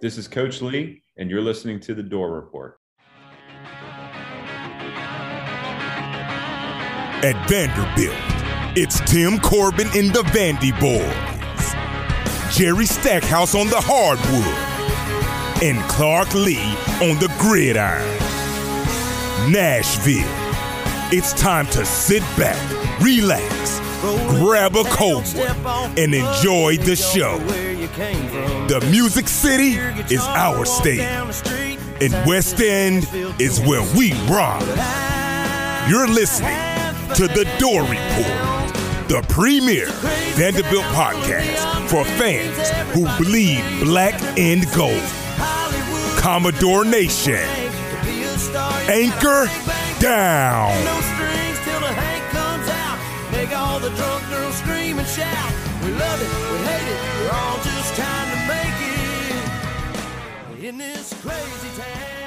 This is Coach Lee, and you're listening to The Dore Report. At Vanderbilt, it's Tim Corbin in the Vandy Boys, Jerry Stackhouse on the hardwood, and Clark Lee on the gridiron. Nashville, it's time to sit back, relax, grab a cold one, and enjoy the show. The Music City is our state, and West End is where we rock. You're listening to The Dore Report, the premier Vanderbilt podcast for fans who bleed black and gold. Commodore Nation, anchor down. The drunk girls scream and shout. We love it, we hate it, we're all just trying to make it in this crazy town.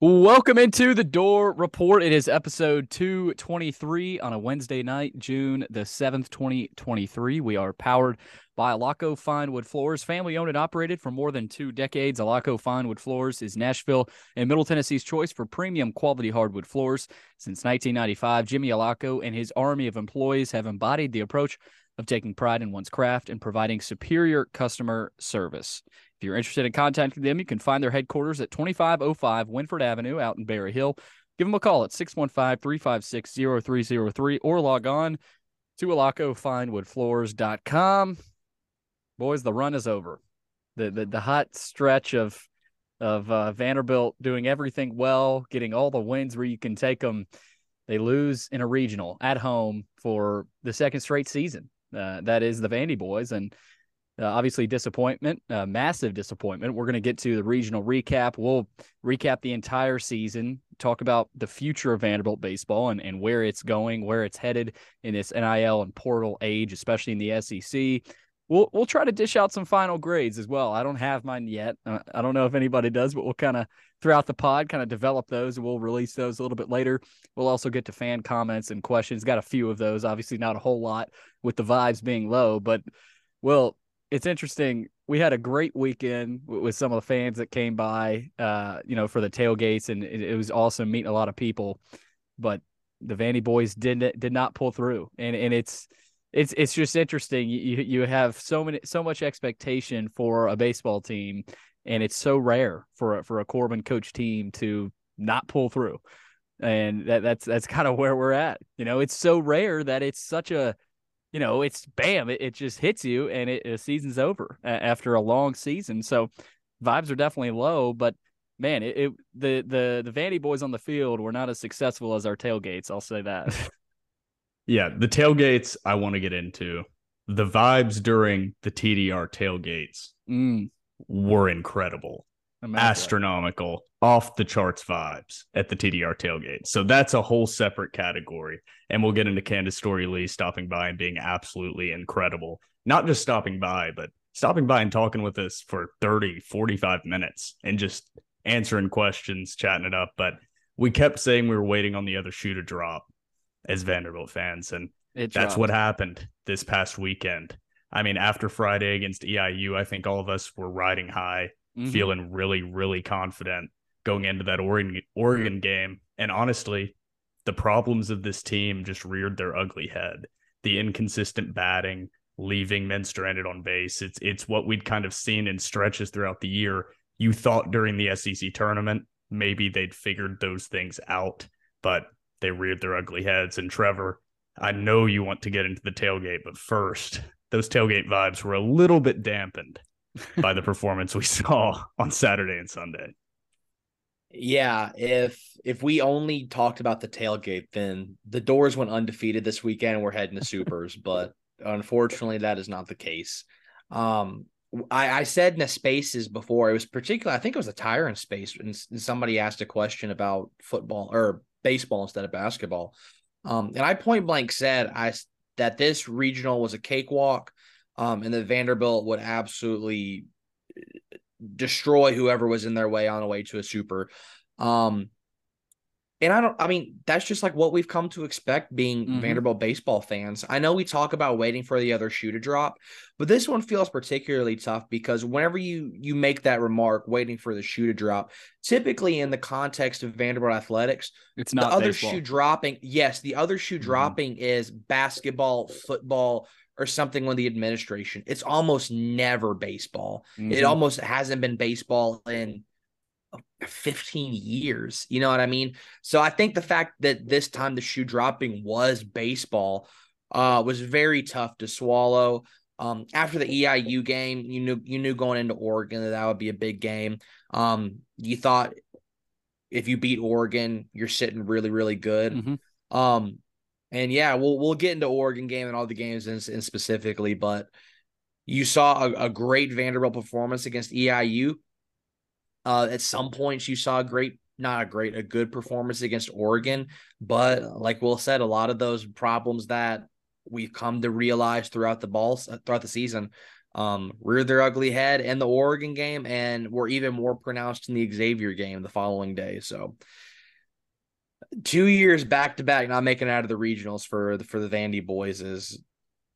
Welcome into the Dore Report. It is episode 223 on a Wednesday night, June the 7th, 2023. We are powered by Alaco Finewood Floors, family owned and operated for more than two decades. Alaco Finewood Floors is Nashville and Middle Tennessee's choice for premium quality hardwood floors. Since 1995, Jimmy Alaco and his army of employees have embodied the approach of taking pride in one's craft and providing superior customer service. If you're interested in contacting them, you can find their headquarters at 2505 Winford Avenue out in Berry Hill. Give them a call at 615 356 0303 or log on to alacofinewoodfloors.com. Boys, the run is over. The, the, the hot stretch of of uh, Vanderbilt doing everything well, getting all the wins where you can take them. They lose in a regional at home for the second straight season. Uh, that is the Vandy boys, and uh, obviously, disappointment, uh, massive disappointment. We're going to get to the regional recap. We'll recap the entire season, talk about the future of Vanderbilt baseball and, and where it's going, where it's headed in this NIL and portal age, especially in the SEC. We'll we'll try to dish out some final grades as well. I don't have mine yet. Uh, I don't know if anybody does, but we'll kind of throughout the pod kind of develop those. We'll release those a little bit later. We'll also get to fan comments and questions. Got a few of those. Obviously, not a whole lot with the vibes being low, but well, it's interesting. We had a great weekend with some of the fans that came by, uh, you know, for the tailgates, and it, it was awesome meeting a lot of people. But the Vandy boys didn't did not pull through, and and it's it's it's just interesting. You you have so many so much expectation for a baseball team, and it's so rare for a, for a Corbin coach team to not pull through, and that that's that's kind of where we're at. You know, it's so rare that it's such a you know, it's bam, it, it just hits you and it, the season's over after a long season. So vibes are definitely low, but man, it, it, the the the Vandy boys on the field were not as successful as our tailgates. I'll say that. yeah, the tailgates I want to get into. The vibes during the TDR tailgates mm. were incredible, astronomical, off the charts vibes at the TDR tailgate. So that's a whole separate category. And we'll get into Candice Storey Lee stopping by and being absolutely incredible. Not just stopping by, but stopping by and talking with us for 30, 45 minutes and just answering questions, chatting it up. But we kept saying we were waiting on the other shoe to drop as Vanderbilt fans. And that's what happened this past weekend. I mean, after Friday against EIU, I think all of us were riding high, mm-hmm. feeling really, really confident going into that Oregon Oregon game. And honestly, the problems of this team just reared their ugly head. The inconsistent batting, leaving men stranded on base. It's it's what we'd kind of seen in stretches throughout the year. You thought during the SEC tournament maybe they'd figured those things out, but they reared their ugly heads. And Trevor, I know you want to get into the tailgate, but first, those tailgate vibes were a little bit dampened by the performance we saw on Saturday and Sunday. Yeah, if if we only talked about the tailgate, then the Dores went undefeated this weekend and we're heading to supers, but unfortunately that is not the case. Um I, I said in the spaces before, it was particularly, I think it was a tyrant space, and somebody asked a question about football or baseball instead of basketball. Um, and I point blank said I that this regional was a cakewalk, um, and that Vanderbilt would absolutely destroy whoever was in their way on the way to a super. Um, And I don't, I mean, that's just like what we've come to expect being Mhm. Vanderbilt baseball fans. I know we talk about waiting for the other shoe to drop, but this one feels particularly tough because whenever you you make that remark, waiting for the shoe to drop, typically in the context of Vanderbilt athletics, It's not the other baseball. shoe dropping, yes, the other shoe Mhm. dropping is basketball, football, or something with the administration. It's almost never baseball. It Mhm. almost hasn't been baseball in 15 years. You know what I mean? So I think the fact that this time the shoe dropping was baseball uh was very tough to swallow. Um after the EIU game, you knew you knew going into Oregon that that would be a big game. Um you thought if you beat Oregon, you're sitting really really good. Mhm. Um and yeah, we'll we'll get into Oregon game and all the games in, in specifically, but you saw a, a great Vanderbilt performance against EIU. Uh, at some points, you saw a great, not a great, a good performance against Oregon. But like Will said, a lot of those problems that we've come to realize throughout the balls throughout the season um, reared their ugly head in the Oregon game and were even more pronounced in the Xavier game the following day. So two years back to back not making it out of the regionals for the for the Vandy boys is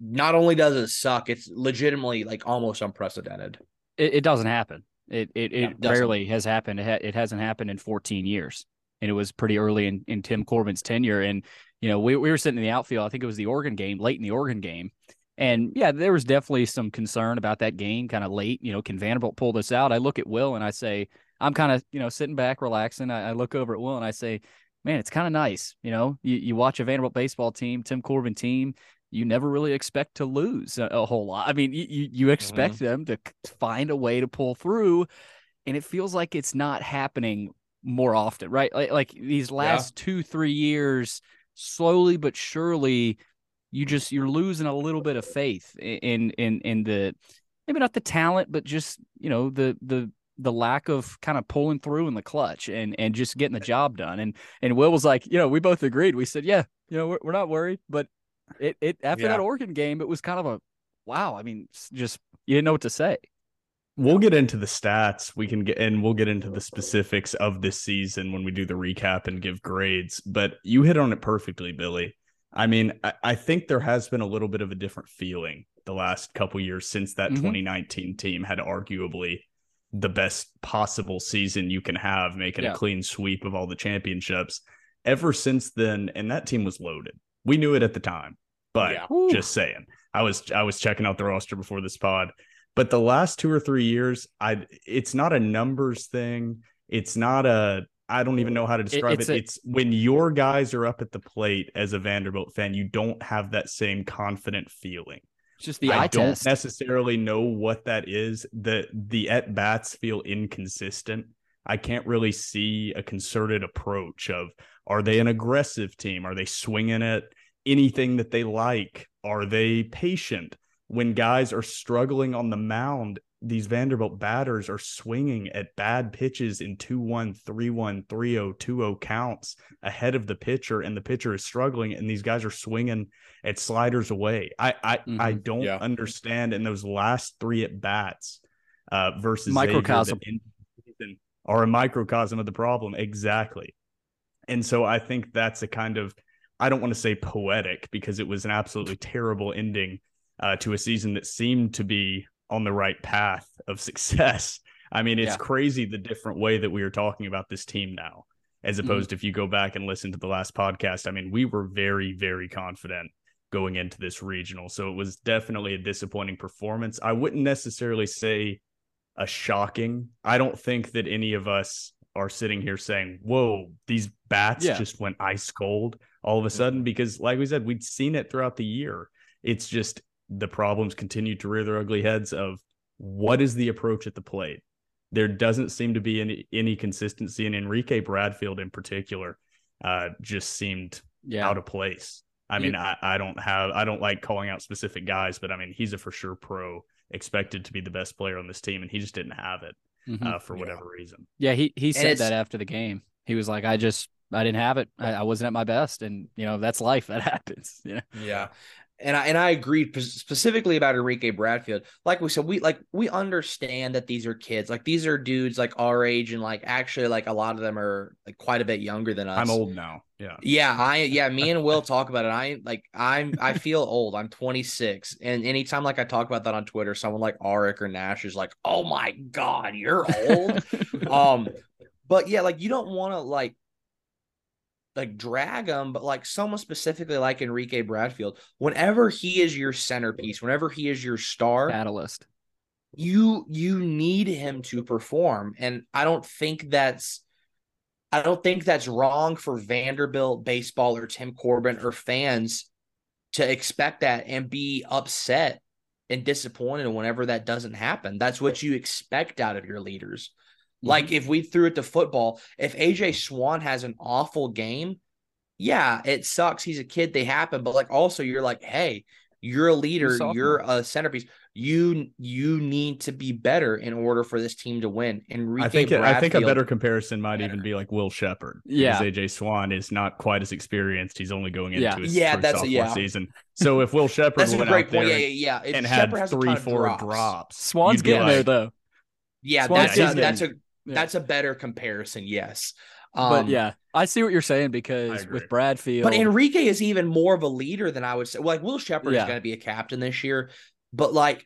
not only does it suck, it's legitimately like almost unprecedented. It, it doesn't happen. It it, it rarely has happened. It, ha- it hasn't happened in 14 years, and it was pretty early in, in Tim Corbin's tenure. And you know, we we were sitting in the outfield. I think it was the Oregon game, late in the Oregon game, and yeah, there was definitely some concern about that game, kind of late. You know, can Vanderbilt pull this out? I look at Will and I say, I'm kind of you know sitting back, relaxing. I, I look over at Will and I say, man, it's kind of nice. You know, you you watch a Vanderbilt baseball team, Tim Corbin team. You never really expect to lose a, a whole lot. I mean, you you, you mm-hmm. expect them to find a way to pull through, and it feels like it's not happening more often, right? Like like these last two three years, slowly but surely, you just you're losing a little bit of faith in in in the maybe not the talent, but just you know the the the lack of kind of pulling through in the clutch and and just getting the job done. And and Will was like, you know, we both agreed. We said, yeah, you know, we're, we're not worried, but it it after Yeah. that Oregon game, it was kind of a wow. I mean, just you didn't know what to say. We'll get into the stats. We can get and we'll get into the specifics of this season when we do the recap and give grades. But you hit on it perfectly, Billy. I mean, I, I think there has been a little bit of a different feeling the last couple years since that Mhm. 2019 team had arguably the best possible season you can have, making Yeah. a clean sweep of all the championships. Ever since then, and that team was loaded. We knew it at the time, but Yeah. Just saying. I was I was checking out the roster before this pod. But the last two or three years, I it's not a numbers thing. It's not a I don't even know how to describe it. it's a- it's when your guys are up at the plate as a Vanderbilt fan, you don't have that same confident feeling. It's just the I eye don't test. necessarily know what that is. The the at bats feel inconsistent. I can't really see a concerted approach of are they an aggressive team? Are they swinging at anything that they like? Are they patient? When guys are struggling on the mound, these Vanderbilt batters are swinging at bad pitches in 2 1, 3 1, 3 0, 2 0 counts ahead of the pitcher, and the pitcher is struggling, and these guys are swinging at sliders away. I I, I Mhm. don't Yeah. understand in those last three at bats uh, versus Xavier that Microcosm. ended the season are a microcosm of the problem. Exactly. And so I think that's a kind of I don't want to say poetic because it was an absolutely terrible ending uh, to a season that seemed to be on the right path of success. I mean, it's Yeah. crazy the different way that we are talking about this team now, as Mm-hmm. opposed if you go back and listen to the last podcast. I mean, we were very, very confident going into this regional. So it was definitely a disappointing performance. I wouldn't necessarily say a shocking. I don't think that any of us are sitting here saying, Whoa, these bats Yeah. just went ice cold all of a sudden, because like we said, we'd seen it throughout the year. It's just the problems continue to rear their ugly heads of what is the approach at the plate? There doesn't seem to be any any consistency, and Enrique Bradfield in particular uh, just seemed yeah. out of place. I mean, I, I don't have I don't like calling out specific guys, but I mean he's a for sure pro, expected to be the best player on this team, and he just didn't have it Mhm. uh, for Yeah. whatever reason. Yeah, he he said that after the game. He was like, "I just I didn't have it. I, I wasn't at my best, and you know that's life. That happens. You know. Yeah. And I and I agree specifically about Enrique Bradfield. Like we said, we like we understand that these are kids. Like these are dudes like our age, and like actually, like a lot of them are like quite a bit younger than us. I'm old now. Yeah. Yeah. I yeah. Me and Will talk about it. I like I'm I feel old. I'm 26, and anytime like I talk about that on Twitter, someone like Arik or Nash is like, "Oh my god, you're old." um, but yeah, like you don't want to like like drag him, but like someone specifically like Enrique Bradfield, whenever he is your centerpiece, whenever he is your star catalyst, you you need him to perform. And I don't think that's I don't think that's wrong for Vanderbilt baseball or Tim Corbin or fans to expect that and be upset and disappointed whenever that doesn't happen. That's what you expect out of your leaders. Like mm-hmm. if we threw it to football, if AJ Swan has an awful game, yeah, it sucks. He's a kid, they happen, but like also you're like, hey, you're a leader, you're a centerpiece. You you need to be better in order for this team to win. And I think I think a better comparison might better. even be like Will Shepard. Yeah, AJ Swan is not quite as experienced. He's only going into yeah. his yeah, that's sophomore yeah. season. So if Will Shepard that's went a great out point. there yeah, yeah, yeah. and had three, four drops. drops, Swann's getting like, there though. Yeah, Swann's that's a, that's a yeah. That's a better comparison, yes. Um, but yeah, I see what you're saying because with Bradfield, but Enrique is even more of a leader than I would say. Like Will Shepard yeah. is going to be a captain this year, but like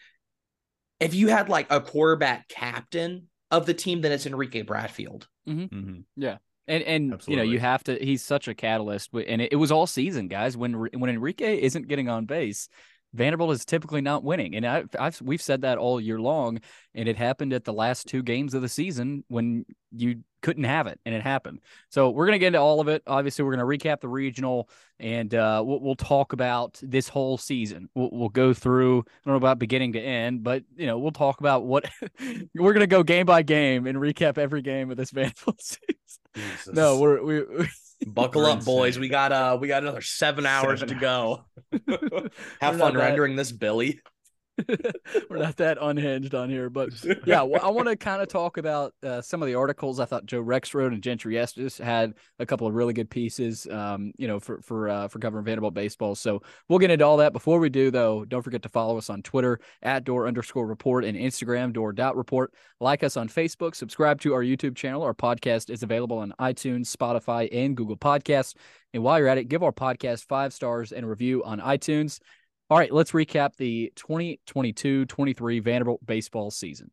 if you had like a quarterback captain of the team, then it's Enrique Bradfield. Mm-hmm. Mm-hmm. Yeah. And and Absolutely. you know you have to. He's such a catalyst, and it, it was all season, guys. When when Enrique isn't getting on base, Vanderbilt is typically not winning, and I've, I've, we've said that all year long. And it happened at the last two games of the season when you couldn't have it, and it happened. So we're gonna get into all of it. Obviously, we're gonna recap the regional, and uh, we'll, we'll, talk about this whole season. We'll, we'll, go through. I don't know about beginning to end, but you know we'll talk about what we're gonna go game by game and recap every game of this Vanderbilt season. Jesus. No, we're we. we Buckle up, boys. We got uh we got another seven hours seven to go. Have fun rendering this, Billy. We're not that unhinged on here, but yeah, well, I want to kind of talk about uh, some of the articles. I thought Joe Rexrode and Gentry Estes had a couple of really good pieces, um, you know, for for uh, for covering Vanderbilt baseball. So we'll get into all that. Before we do, though, don't forget to follow us on Twitter at Dore underscore Report and Instagram Dore dot Report. Like us on Facebook. Subscribe to our YouTube channel. Our podcast is available on iTunes, Spotify, and Google Podcasts. And while you're at it, give our podcast five stars and a review on iTunes. All right, let's recap the 2022 23 Vanderbilt baseball season.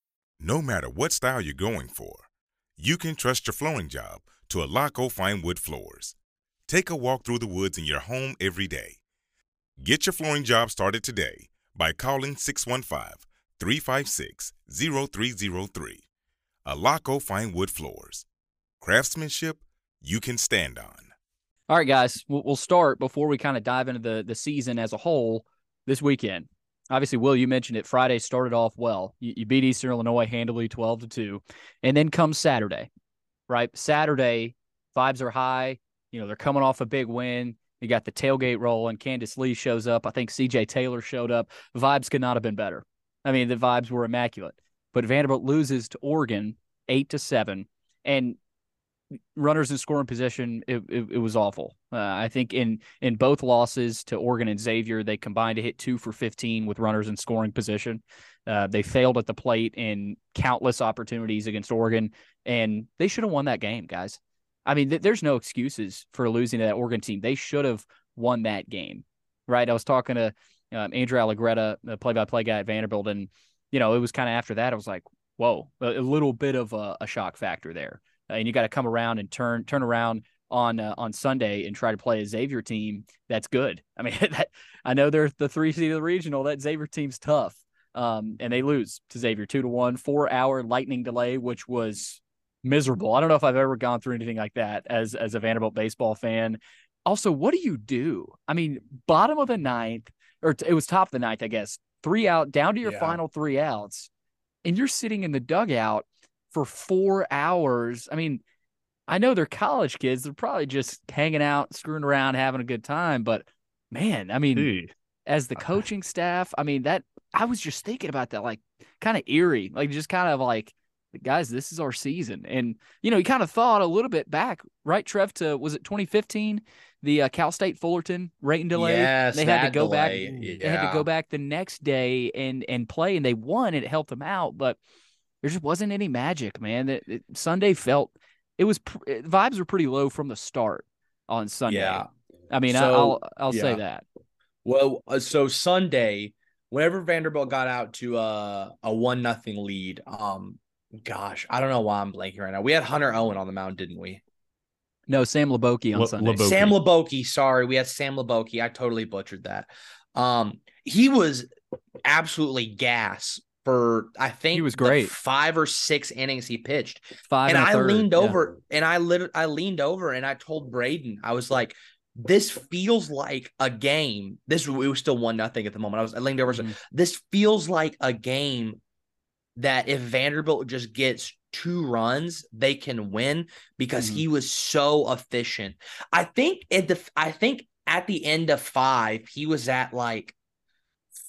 No matter what style you're going for, you can trust your flooring job to Alaco Fine Wood Floors. Take a walk through the woods in your home every day. Get your flooring job started today by calling 615 356 0303. Alaco Fine Wood Floors. Craftsmanship you can stand on. All right, guys, we'll start before we kind of dive into the, the season as a whole this weekend obviously, Will, you mentioned it. Friday started off well. You, you beat Eastern Illinois handily 12 to 2. And then comes Saturday, right? Saturday, vibes are high. You know, they're coming off a big win. You got the tailgate roll, and Candice Lee shows up. I think CJ Taylor showed up. Vibes could not have been better. I mean, the vibes were immaculate. But Vanderbilt loses to Oregon eight to seven. And runners in scoring position, it, it, it was awful. Uh, I think in in both losses to Oregon and Xavier, they combined to hit two for 15 with runners in scoring position. Uh, they failed at the plate in countless opportunities against Oregon, and they should have won that game, guys. I mean, th- there's no excuses for losing to that Oregon team. They should have won that game, right? I was talking to um, Andrew Allegretta, the play-by-play guy at Vanderbilt, and you know, it was kind of after that. I was like, whoa, a, a little bit of a, a shock factor there and you got to come around and turn turn around on uh, on Sunday and try to play a Xavier team that's good. I mean, that, I know they're the three seed of the regional. That Xavier team's tough, um, and they lose to Xavier two to one, four hour lightning delay, which was miserable. I don't know if I've ever gone through anything like that as as a Vanderbilt baseball fan. also, what do you do? I mean, bottom of the ninth, or it was top of the ninth, I guess. Three out, down to your Yeah. final three outs, and you're sitting in the dugout for four hours. I mean, I know they're college kids; they're probably just hanging out, screwing around, having a good time. But man, I mean, Dude, as the coaching staff, I mean, that I was just thinking about that, like kind of eerie, like just kind of like, guys, this is our season. And, you know, you kind of thought a little bit back, right, Trev, to was it 2015, the uh, Cal State Fullerton rain delay? Yes, they had to go delay, back. They had to go back the next day and and play, and they won. And it helped them out, but there just wasn't any magic, man. That it, Sunday felt it was pr- eh, vibes were pretty low from the start on Sunday. Yeah. I mean, So, I'll I'll say that. Well, uh, so Sunday, whenever Vanderbilt got out to uh, a one nothing lead, um, gosh, I don't know why I'm blanking right now. We had Hunter Owen on the mound, didn't we? No, Sam Laboki on Le- Sunday. Lebo- Boki. Sam Laboki, sorry, we had Sam Laboki. I totally butchered that. Um, he was absolutely gas for I think he was great. five or six innings he pitched. Five and and I third, leaned yeah. over and I lit I leaned over and I told Braden, I was like, this feels like a game. This it was still one nothing at the moment. I was I leaned over. Mhm. This feels like a game that if Vanderbilt just gets two runs, they can win because Mhm. he was so efficient. I think at the I think at the end of five, he was at like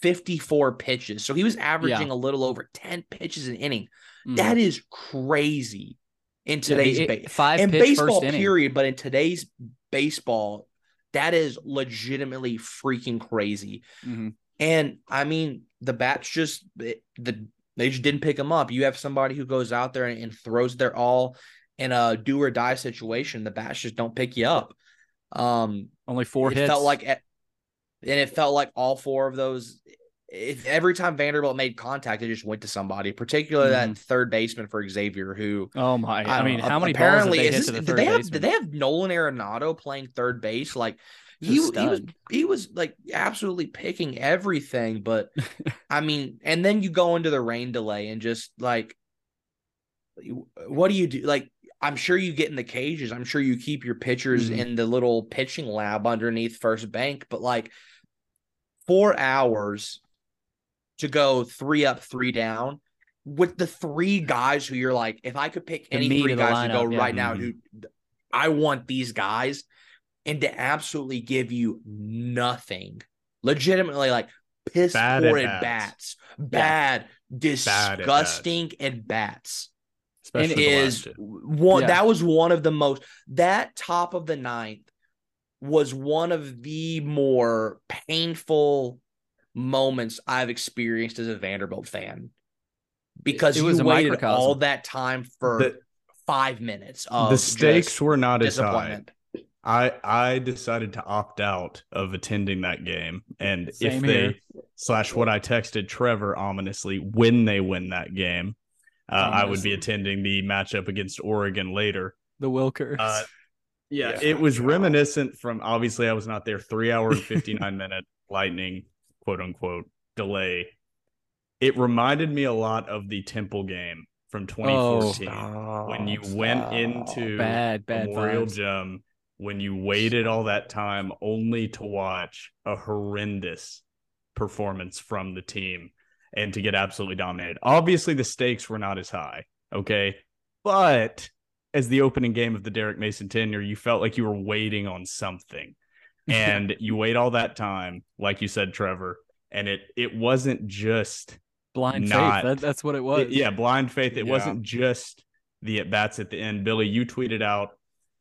54 pitches. So he was averaging a little over 10 pitches an inning. Mhm. That is crazy in Yeah, today's it- ba- five in baseball first inning. period, but in today's baseball, that is legitimately freaking crazy. Mhm. And I mean, the bats just it- the they just didn't pick him up. You have somebody who goes out there and, and throws their all in a do or die situation. The bats just don't pick you up. Um, Only four it hits. felt like, and it felt like all four of those. If every time Vanderbilt made contact, it just went to somebody, particularly that third baseman for Xavier, who oh my! I, don't mean, how many apparently balls did they is this, the did they have baseman? did they have Nolan Arenado playing third base? Like he he was he was like absolutely picking everything, but I mean, and then you go into the rain delay and just like, what do you do? Like, I'm sure you get in the cages. I'm sure you keep your pitchers Mhm. in the little pitching lab underneath first bank, but like four hours to go three up, three down with the three guys who you're like, if I could pick The any three guys to go yeah. right now, mm-hmm. who I want these guys, and to absolutely give you nothing, legitimately like piss Bad poor at bats. bad, at disgusting at bats. Especially and is one Yeah. that was one of the most that top of the ninth was one of the more painful moments I've experienced as a Vanderbilt fan because It was you a waited microcosm. all that time for The- five minutes of the stakes were not as high. I I decided to opt out of attending that game, and if Same they here. slash what I texted Trevor ominously when they win that game, uh, I would be attending the matchup against Oregon later. the Wilkers. Uh, yeah, Yeah. it was reminiscent from obviously I was not there. Three hour and fifty nine minute lightning quote unquote delay. It reminded me a lot of the Temple game from 2014 when you went into bad, bad Memorial vibes. Gym when you waited all that time only to watch a horrendous performance from the team and to get absolutely dominated. Obviously, the stakes were not as high, okay? But as the opening game of the Derek Mason tenure, you felt like you were waiting on something. And you wait all that time, like you said, Trevor, and it it wasn't just blind not- faith. That, that's what it was. yeah, blind faith. It Yeah. wasn't just the at bats at the end. Billy, you tweeted out,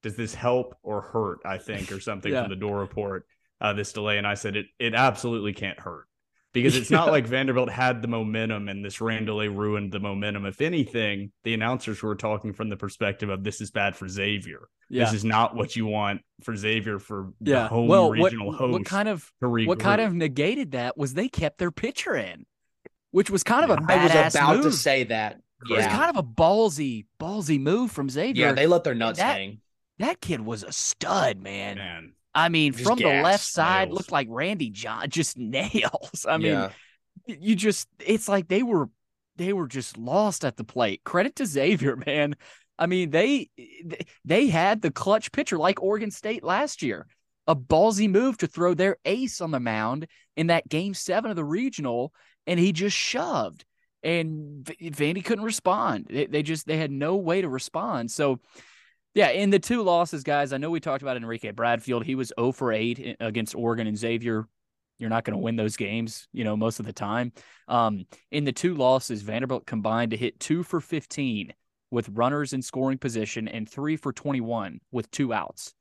"Does this help or hurt?" I think, or something Yeah. from the Dore Report. Uh, this delay, and I said it. It absolutely can't hurt because it's not like Vanderbilt had the momentum, and this rain delay ruined the momentum. If anything, the announcers were talking from the perspective of this is bad for Xavier. yeah. This is not what you want for Xavier for the yeah. home well, what, regional host. what kind of what kind of negated that was they kept their pitcher in, which was kind of a I was badass about move. to say that. It was kind of a ballsy, ballsy move from Xavier. Yeah, they let their nuts that- hang. that kid was a stud, man. man? I mean, Just from the left side, nails. looked like Randy John, just nails. I mean, yeah. you just it's like they were they were just lost at the plate. Credit to Xavier, man. I mean, they they had the clutch pitcher like Oregon State last year. a ballsy move to throw their ace on the mound in that game seven of the regional, and he just shoved. And Vandy couldn't respond. They, they just they had no way to respond. So, yeah, in the two losses, guys, I know we talked about Enrique Bradfield. He was 0 for 8 against Oregon and Xavier. You're not going to win those games, you know, most of the time. Um, in the two losses, Vanderbilt combined to hit two for 15 with runners in scoring position and three for 21 with two outs.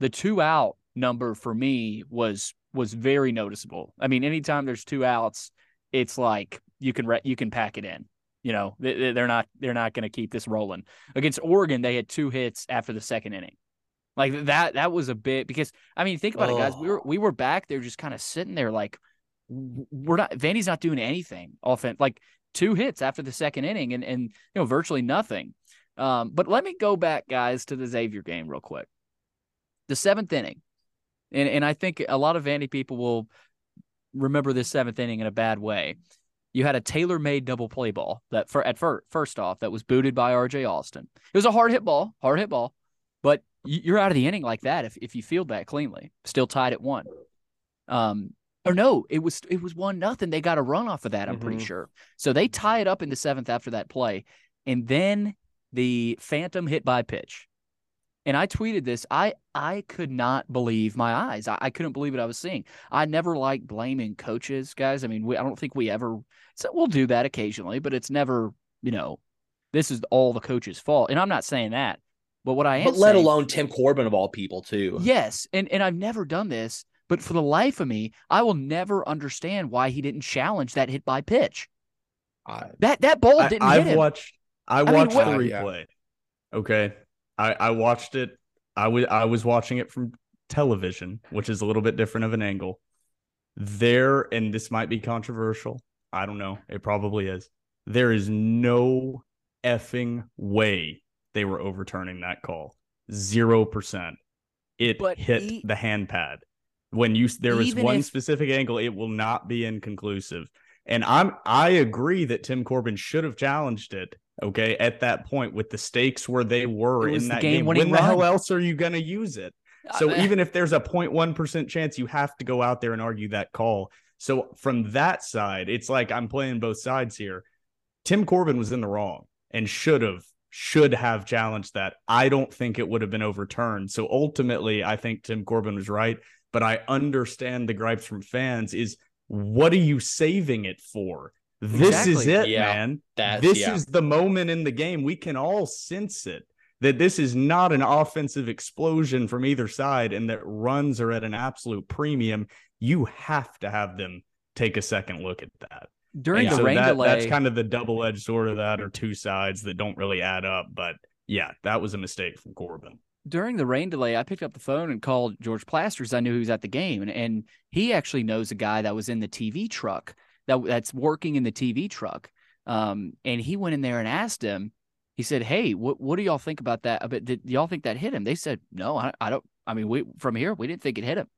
The two out number for me was was very noticeable. I mean, anytime there's two outs, it's like you can re- you can pack it in. You know, they, they're not they're not going to keep this rolling. Against Oregon, they had two hits after the second inning. Like that that was a bit because I mean, think about oh. it, guys. We were we were back there just kind of sitting there like we're not Vandy's not doing anything offense. Like two hits after the second inning and and you know virtually nothing. Um, but let me go back, guys, to the Xavier game real quick. The seventh inning, and and I think a lot of Vandy people will remember this seventh inning in a bad way. You had a tailor-made double play ball that for at first first off that was booted by R.J. Austin. It was a hard hit ball, hard hit ball, but you're out of the inning like that if if you field that cleanly. Still tied at one. Um, or no, it was it was one nothing. They got a run off of that. I'm mm-hmm. pretty sure. So they tie it up in the seventh after that play, and then the phantom hit by pitch. And I tweeted this. I I could not believe my eyes. I, I couldn't believe what I was seeing. I never like blaming coaches, guys. I mean, we, I don't think we ever. So we'll do that occasionally, but it's never. You know, this is all the coach's fault. And I'm not saying that. But what I am, but let saying, alone Tim Corbin of all people too. Yes, and and I've never done this. But for the life of me, I will never understand why he didn't challenge that hit by pitch. I, that that ball didn't I, I've him. watched I watched I mean, the replay. Yeah. Okay. I, I watched it. I was I was watching it from television, which is a little bit different of an angle. There, and this might be controversial. I don't know. It probably is. There is no effing way they were overturning that call. Zero percent. It but hit he, the hand pad when you there was one if, specific angle it will not be inconclusive and i'm i agree that tim corbin should have challenged it okay at that point with the stakes where they were in that game, game. when the hell else are you going to use it? Uh, so uh, even if there's a 0.1% chance you have to go out there and argue that call. So from that side it's like i'm playing both sides here. Tim corbin was in the wrong and should have should have challenged that. I don't think it would have been overturned. So ultimately i think tim corbin was right but I understand the gripes from fans is what are you saving it for? This exactly. is it, yeah, man. this yeah. is the moment in the game. We can all sense it that this is not an offensive explosion from either side and that runs are at an absolute premium. You have to have them take a second look at that. During and the so rain that, delay, that's kind of the double edged sword of that, or two sides that don't really add up. But yeah, that was a mistake from Corbin during the rain delay, I picked up the phone and called George Plasters. I knew he was at the game, and, and he actually knows a guy that was in the TV truck that that's working in the TV truck. Um, and he went in there and asked him. He said, "Hey, what what do y'all think about that? But did y'all think that hit him?" They said, "No, I, I don't. I mean, we from here we didn't think it hit him."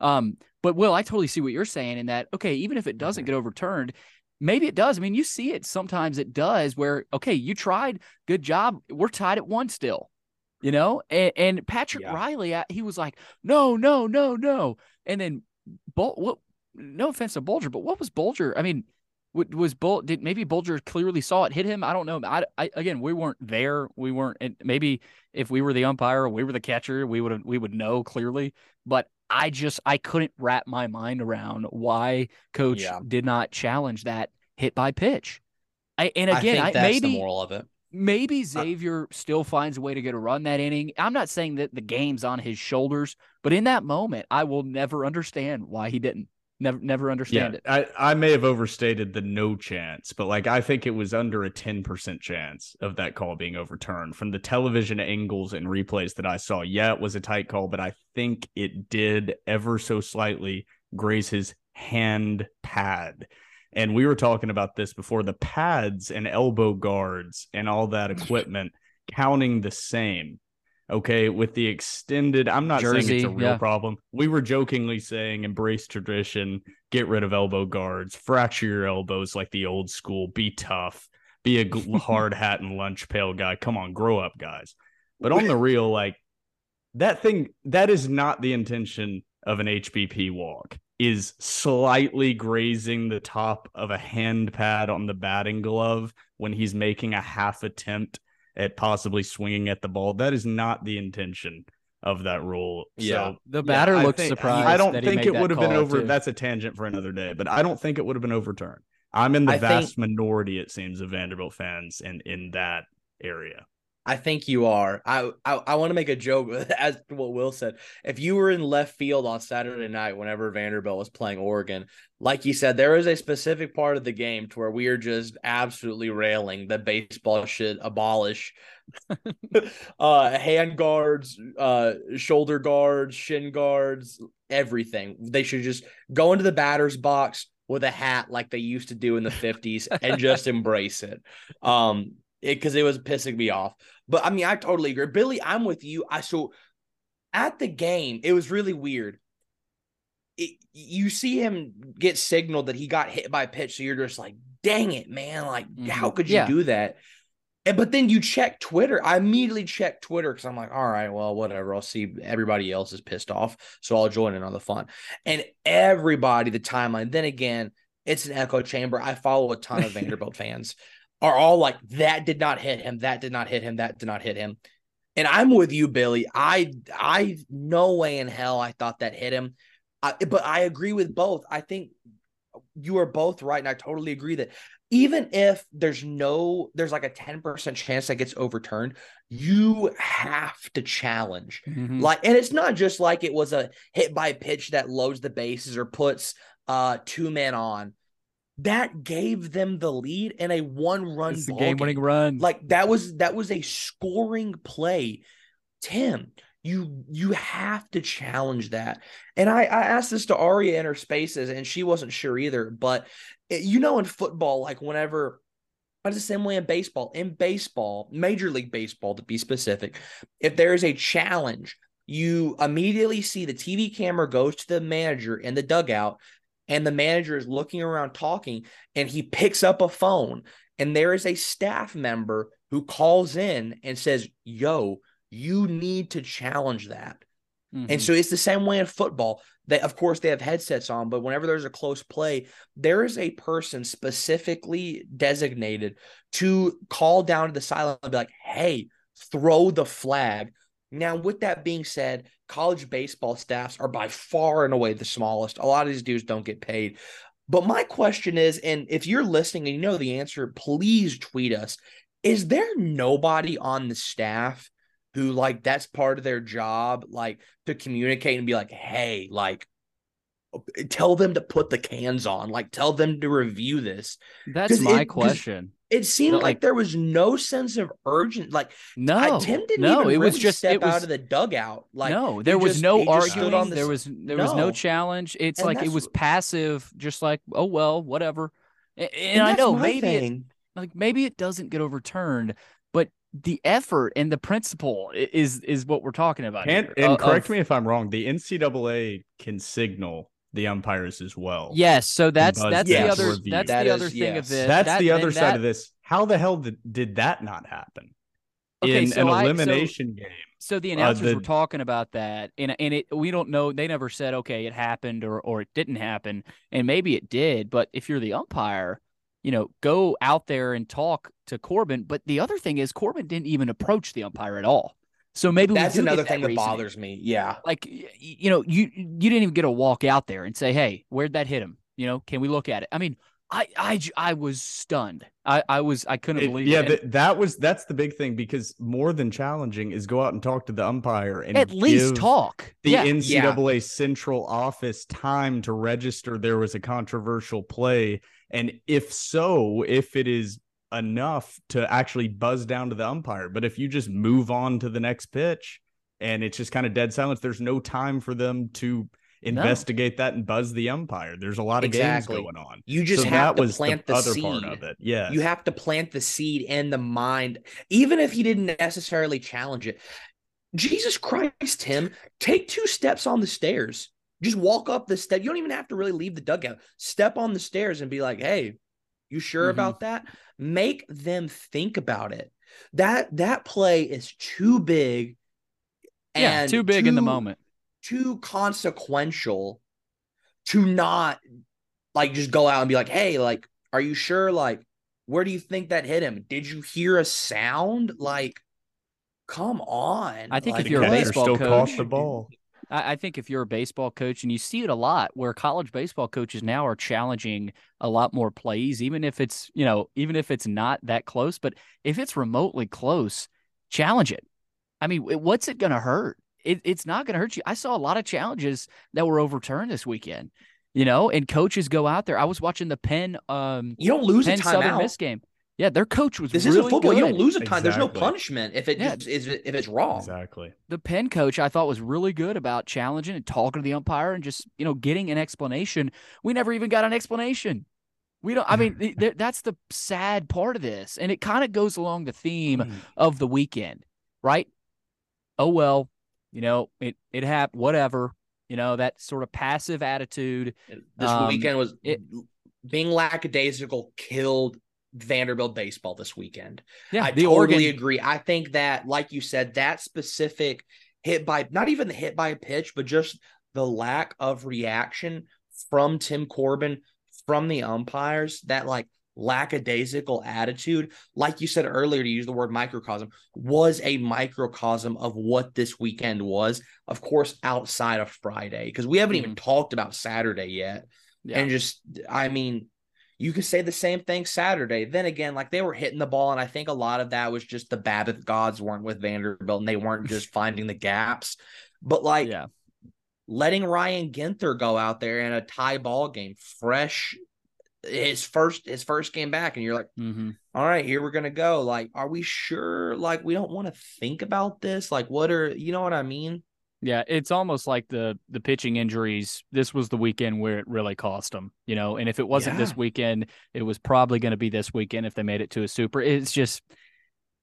Um, but Will, I totally see what you're saying in that. Okay, even if it doesn't mm-hmm. get overturned, maybe it does. I mean, you see it sometimes. It does. Where okay, you tried, good job. We're tied at one still you know and, and patrick yeah. Reilly uh, he was like no no no no and then what no offense to bulger but what was bulger i mean was Bul- did maybe bulger clearly saw it hit him i don't know I, I again we weren't there we weren't maybe if we were the umpire we were the catcher we would we would know clearly but i just i couldn't wrap my mind around why coach yeah. did not challenge that hit by pitch I, and again I, I maybe the moral of it Maybe Xavier uh, still finds a way to get a run that inning. I'm not saying that the game's on his shoulders, but in that moment, I will never understand why he didn't. Never, never understand yeah, it. I, I may have overstated the no chance, but like I think it was under a 10% chance of that call being overturned from the television angles and replays that I saw. Yeah, it was a tight call, but I think it did ever so slightly graze his hand pad. And we were talking about this before the pads and elbow guards and all that equipment counting the same. Okay, with the extended, I'm not Jersey, saying it's a real yeah. problem. We were jokingly saying embrace tradition, get rid of elbow guards, fracture your elbows like the old school, be tough, be a hard hat and lunch pail guy. Come on, grow up, guys. But on the real, like that thing that is not the intention of an HBP walk. Is slightly grazing the top of a hand pad on the batting glove when he's making a half attempt at possibly swinging at the ball. That is not the intention of that rule. Yeah. So, The batter I looked think- surprised. I don't that he think made it would have been over. too. That's a tangent for another day, but I don't think it would have been overturned. I'm in the I vast think- minority, it seems, of Vanderbilt fans in in that area. I think you are. I I, I want to make a joke as to what Will said. If you were in left field on Saturday night, whenever Vanderbilt was playing Oregon, like you said, there is a specific part of the game to where we are just absolutely railing that baseball should abolish uh hand guards, uh shoulder guards, shin guards, everything. They should just go into the batter's box with a hat like they used to do in the 50s and just embrace it. Um because it, was pissing me off. But I mean, I totally agree. Billy, I'm with you. I so at the game, it was really weird. It, you see him get signaled that he got hit by a pitch, so you're just like, dang it, man. Like, how Mhm. could you Yeah. do that? And but then you check Twitter. I immediately check Twitter because I'm like, all right, well, whatever. I'll see everybody else is pissed off. So I'll join in on the fun. And everybody, the timeline, then again, it's an echo chamber. I follow a ton of Vanderbilt fans are all like, that did not hit him, that did not hit him, that did not hit him. And I'm with you, Billy. I I no way in hell I thought that hit him. I, but I agree with both. I think you are both right, and I totally agree that even if there's no, there's like a 10% chance that gets overturned, you have to challenge. Mhm. Like, and it's not just like it was a hit by pitch that loads the bases or puts uh two men on. That gave them the lead in a one run It's the game-winning run. Like that was that was a scoring play. Tim, you you have to challenge that. And I I asked this to Aria in her spaces, and she wasn't sure either. But it- you know, in football, like whenever it's the same way in baseball. In baseball, Major League Baseball to be specific, if there is a challenge, you immediately see the TV camera goes to the manager in the dugout, and the manager is looking around talking, and he picks up a phone, and there is a staff member who calls in and says, Yo, you need to challenge that. Mhm. And so it's the same way in football. They, of course, they have headsets on, but whenever there's a close play, there is a person specifically designated to call down to the sideline and be like, "Hey, throw the flag." Now, with that being said, college baseball staffs are by far and away the smallest. A lot of these dudes don't get paid. But my question is, and if you're listening and you know the answer, please tweet us. Is there nobody on the staff who like that's part of their job, like to communicate and be like, hey, like tell them to put the cans on, like tell them to review this. That's my it- question. It seemed like, like- there was no sense of urgent. Like No, I, Tim didn't no, even it was just step it was out of the dugout. Like no, there was just- no he arguing. on the there was there was no No. challenge. It's And like it was passive, just like oh well, whatever. A- And, and I know my maybe it, like maybe it doesn't get overturned, but the effort and the principle is is what we're talking about. And, here, and uh, correct of- me if I'm wrong. The NCAA can signal the umpires as well. Yes, so that's buzz that's them the other review. that's That the is- other thing of this. That's That- the other side that- of this. How the hell did, did that not happen? Okay, in so an I- so- elimination game. So the Uh, announcers were talking about that, and and it we don't know. They never said okay, it happened or or it didn't happen, and maybe it did. But if you're the umpire, you know, go out there and talk to Corbin. But the other thing is, Corbin didn't even approach the umpire at all. So maybe That's do get another thing that reasoning. bothers me. Yeah. Like y- y- you know, you you didn't even get a walk out there and say, hey, where'd that hit him? You know, can we look at it? I mean, I I I was stunned. I I was I couldn't It- believe. yeah, it. th- that was that's the big thing because more than challenging is go out and talk to the umpire and at least talk. the yeah. NCAA central office time to register there was a controversial play, and if so, if it is enough to actually buzz down to the umpire. But if you just move on to the next pitch and it's just kind of dead silence, there's no time for them to investigate that and buzz the umpire. There's a lot of Exactly. games going on. You just so have that to was plant the, the other seed. part of it. Yeah. You have to plant the seed in the mind, even if he didn't necessarily challenge it. Jesus Christ, Tim, take two steps on the stairs. Just walk up the step. You don't even have to really leave the dugout. Step on the stairs and be like, "Hey, you sure Mhm. about that?" Make them think about it. That that play is too big. yeah, too big in the moment. too consequential to not like just go out and be like, hey, like, are you sure? Like, where do you think that hit him? Did you hear a sound? Like, come on. I think if you're a Catcher what? baseball still caught coach- the ball. I, I think if you're a baseball coach, and you see it a lot, where college baseball coaches now are challenging a lot more plays, even if it's you know, even if it's not that close, but if it's remotely close, challenge it. I mean, what's it going to hurt? It, it's not going to hurt you. I saw a lot of challenges that were overturned this weekend, you know, and coaches go out there. I was watching the Penn, um, You don't lose a Penn Southern timeout. Miss game. Yeah, their coach was This really isn't football. You don't lose a time. There's no punishment if it Yeah. is if it's wrong. Exactly. the Penn coach I thought was really good about challenging and talking to the umpire and just you know getting an explanation. We never even got an explanation. We don't. I mean, th- th- that's the sad part of this, and it kind of goes along the theme Mm. of the weekend, right? Oh well, you know it it happened. Whatever, you know that sort of passive attitude. This Um, weekend was it- being lackadaisical killed Vanderbilt baseball this weekend. Yeah, I the totally Oregon. agree. I think that, like you said, that specific hit by not even the hit by a pitch, but just the lack of reaction from Tim Corbin, from the umpires, that like lackadaisical attitude, like you said earlier, to use the word microcosm, was a microcosm of what this weekend was. Of course, outside of Friday, because we haven't even mm-hmm. talked about Saturday yet. Yeah. And just, I mean, you could say the same thing Saturday. Then again, like they were hitting the ball, and I think a lot of that was just the Babbitt gods weren't with Vanderbilt and they weren't just finding the gaps. But like yeah, letting Ryan Ginther go out there in a tie ball game, fresh his first his first game back, and you're like, hmm all right, here we're gonna go. Like, are we sure? Like, we don't want to think about this. Like, what are you know what I mean? Yeah, it's almost like the the pitching injuries. This was the weekend where it really cost them, you know. And if it wasn't this weekend, it was probably going to be this weekend if they made it to a super. It's just,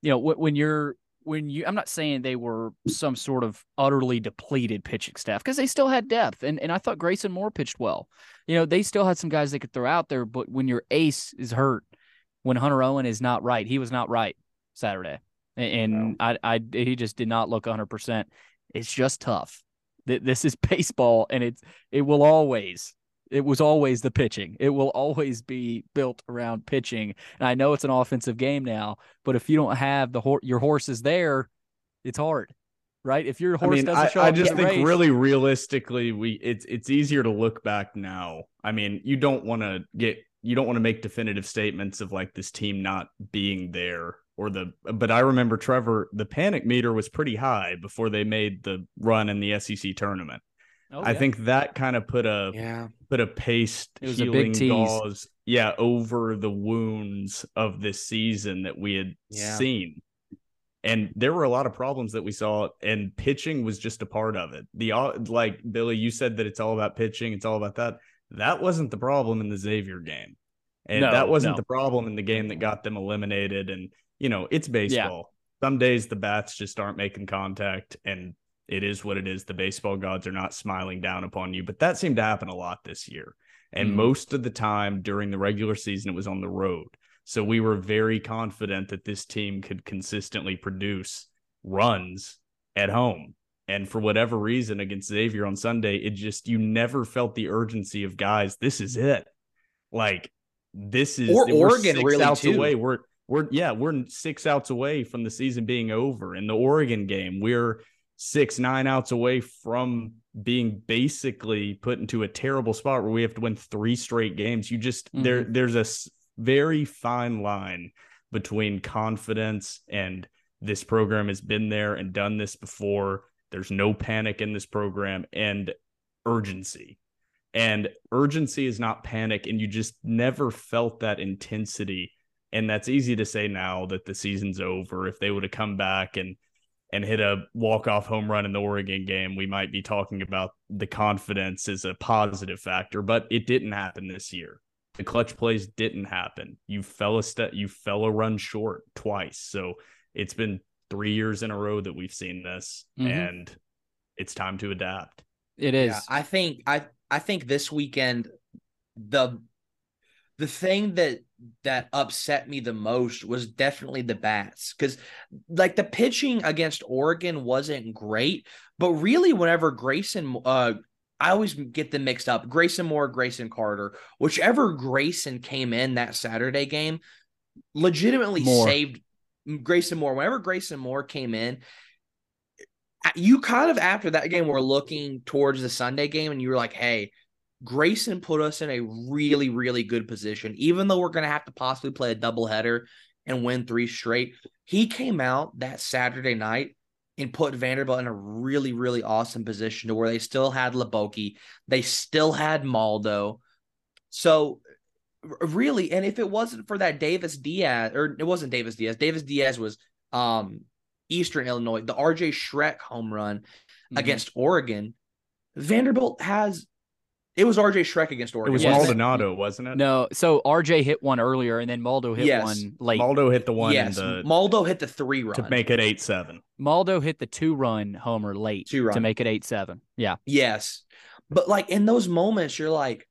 you know, when you're when you, I'm not saying they were some sort of utterly depleted pitching staff because they still had depth, and and I thought Grayson Moore pitched well. You know, they still had some guys they could throw out there, but when your ace is hurt, when Hunter Owen is not right, he was not right Saturday, and I I he just did not look 100. It's just tough. This is baseball, and it's it will always it was always the pitching. It will always be built around pitching. And I know it's an offensive game now, but if you don't have the your horses there, it's hard, right? If your I horse mean, doesn't I, show I up I just think race- really realistically, we it's it's easier to look back now. I mean, you don't want to get you don't want to make definitive statements of like this team not being there or the but I remember Trevor, the panic meter was pretty high before they made the run in the SEC tournament. Oh, I yeah. think that kind of put a Yeah. put a paste It was a big healing tease. gauze, yeah, over the wounds of this season that we had Yeah. seen. And there were a lot of problems that we saw, and pitching was just a part of it. The like Billy, you said that it's all about pitching, it's all about that. That wasn't the problem in the Xavier game, and No, that wasn't no. the problem in the game that got them eliminated. And you know, it's baseball. Some days the bats just aren't making contact, and it is what it is. The baseball gods are not smiling down upon you, but that seemed to happen a lot this year. And Mhm. most of the time during the regular season, it was on the road. So we were very confident that this team could consistently produce runs at home. And for whatever reason, against Xavier on Sunday, it just, you never felt the urgency of guys, this is it. Like, this is, Or Oregon, really, outs too. away. We're, we're, yeah, we're six outs away from the season being over. In the Oregon game, we're six, nine outs away from being basically put into a terrible spot where we have to win three straight games. You just there mm-hmm. there's a very fine line between confidence and this program has been there and done this before. There's no panic in this program and urgency. And urgency is not panic and you just never felt that intensity and that's easy to say now that the season's over if they would have come back and and hit a walk-off home run in the Oregon game, we might be talking about the confidence as a positive factor, but it didn't happen this year. The clutch plays didn't happen. You fell a step, you fell a run short twice. So it's been three years in a row that we've seen this, Mhm. and it's time to adapt. it is. Yeah, I think I I think this weekend the the thing that that upset me the most was definitely the bats because like the pitching against Oregon wasn't great, but really whenever Grayson uh I always get them mixed up. Grayson Moore, Grayson Carter, whichever Grayson came in that Saturday game, legitimately Moore. saved Grayson Moore. Whenever Grayson Moore came in, you kind of after that game were looking towards the Sunday game and you were like, hey, Grayson put us in a really, really good position. Even though we're going to have to possibly play a doubleheader and win three straight, he came out that Saturday night and put Vanderbilt in a really, really awesome position to where they still had Leboki, they still had Maldo. So really, and if it wasn't for that Davis Diaz, or it wasn't Davis Diaz, Davis Diaz was um Eastern Illinois, the RJ Schreck home run Mm-hmm. against Oregon. Vanderbilt has it was RJ Schreck against Oregon. It was Yes. Maldonado, wasn't it? No, so RJ hit one earlier, and then Maldo hit Yes. one late. Maldo hit the one yes, in the Maldo hit the three run to make it eight seven. Maldo hit the two run homer late Two run. to make it eight seven. Yeah, Yes. But like in those moments, you're like,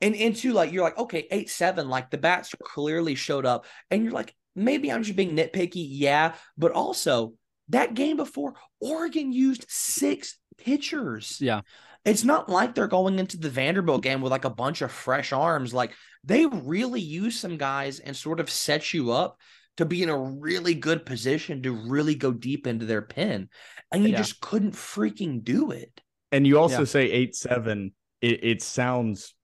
and into like you're like, okay, eight seven, like the bats clearly showed up, and you're like, maybe I'm just being nitpicky, yeah. But also that game before, Oregon used six pitchers. Yeah. It's not like they're going into the Vanderbilt game with like a bunch of fresh arms. Like they really use some guys and sort of set you up to be in a really good position to really go deep into their pin. And you Yeah. just couldn't freaking do it. And you also Yeah. say eight seven. It, it sounds